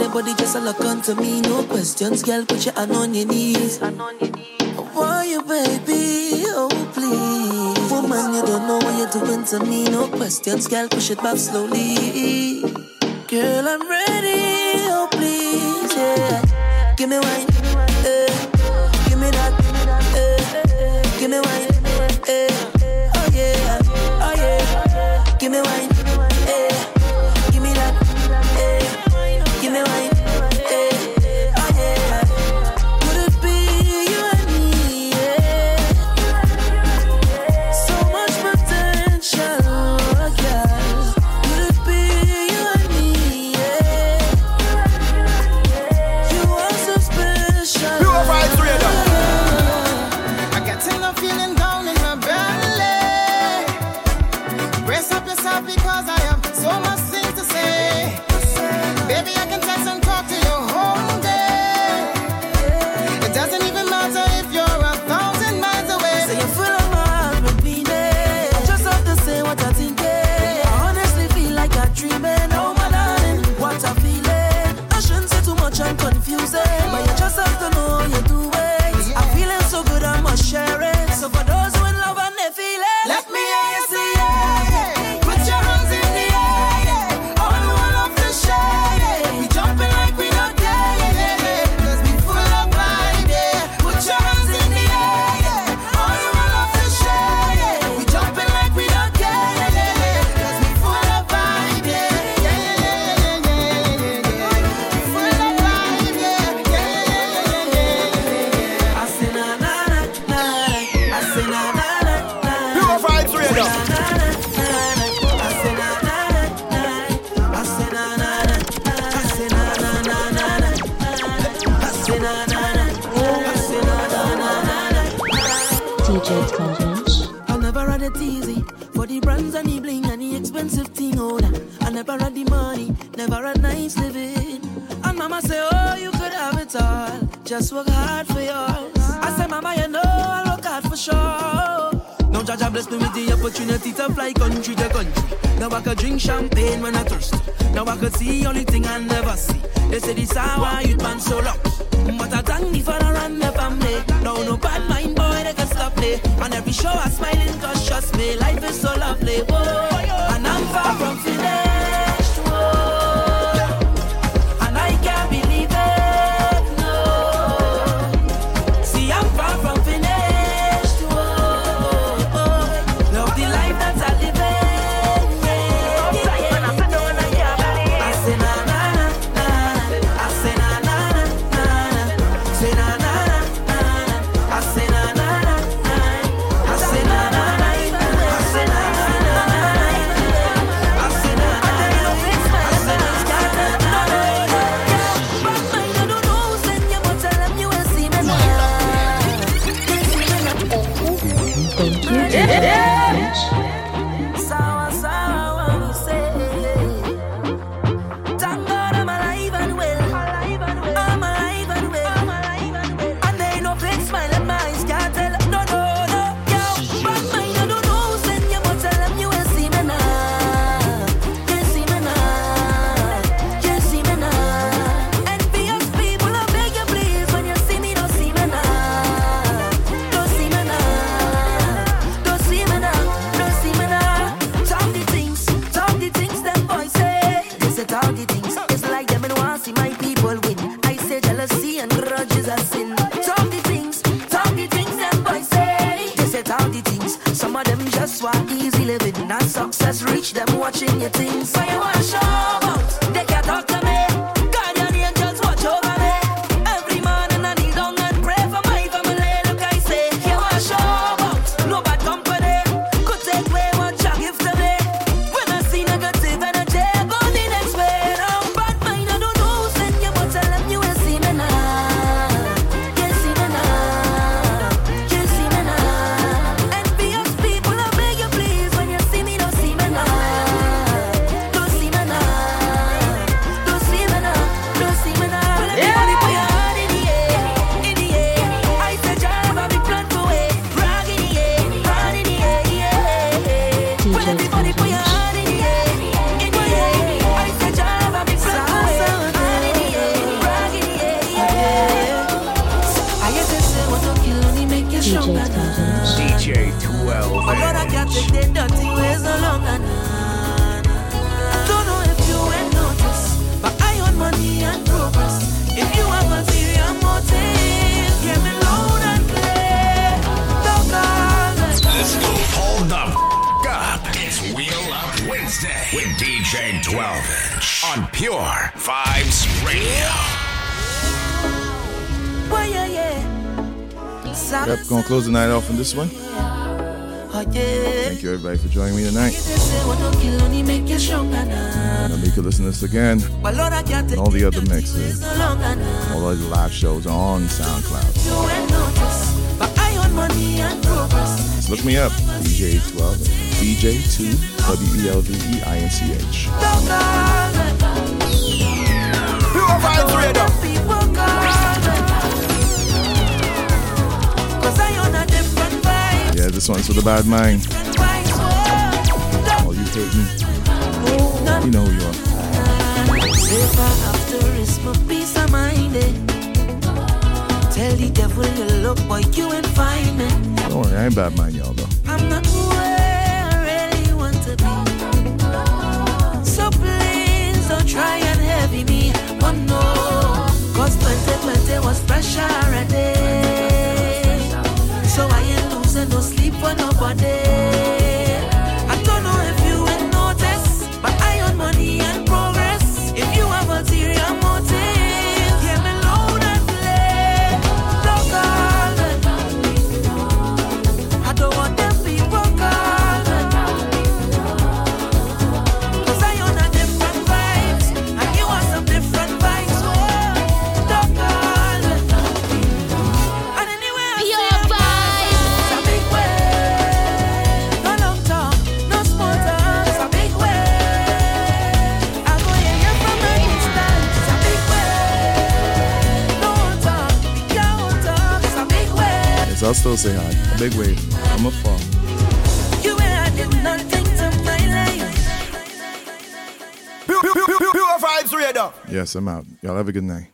when just a look onto me. No questions, girl, put your hand on your knees. Why you, baby? Oh, please. Woman, you don't know what you're doing to me. No questions, girl, push it back slowly. Girl, I'm ready. Oh, please, yeah. Give me wine. eh. Give me that. eh. Give me wine. again, and all the other mixes, all the live shows on SoundCloud. So look me up, DJ12, DJ2, W E L V E I N C H. Yeah, this one's for the bad mind. All you hating, you know who you are. My peace of mind. Tell the devil you love, boy, you ain't find. Don't worry, I ain't badminded, although. I'm not where I really want to be. So please don't try and heavy me. Oh 2020 was pressure a day. So I ain't losing no sleep for nobody. Still say hi. A big wave. I'm a fall. You added nothing to my life. Pure, pure, pure, pure vibes radar. Yes, I'm out. Y'all have a good night.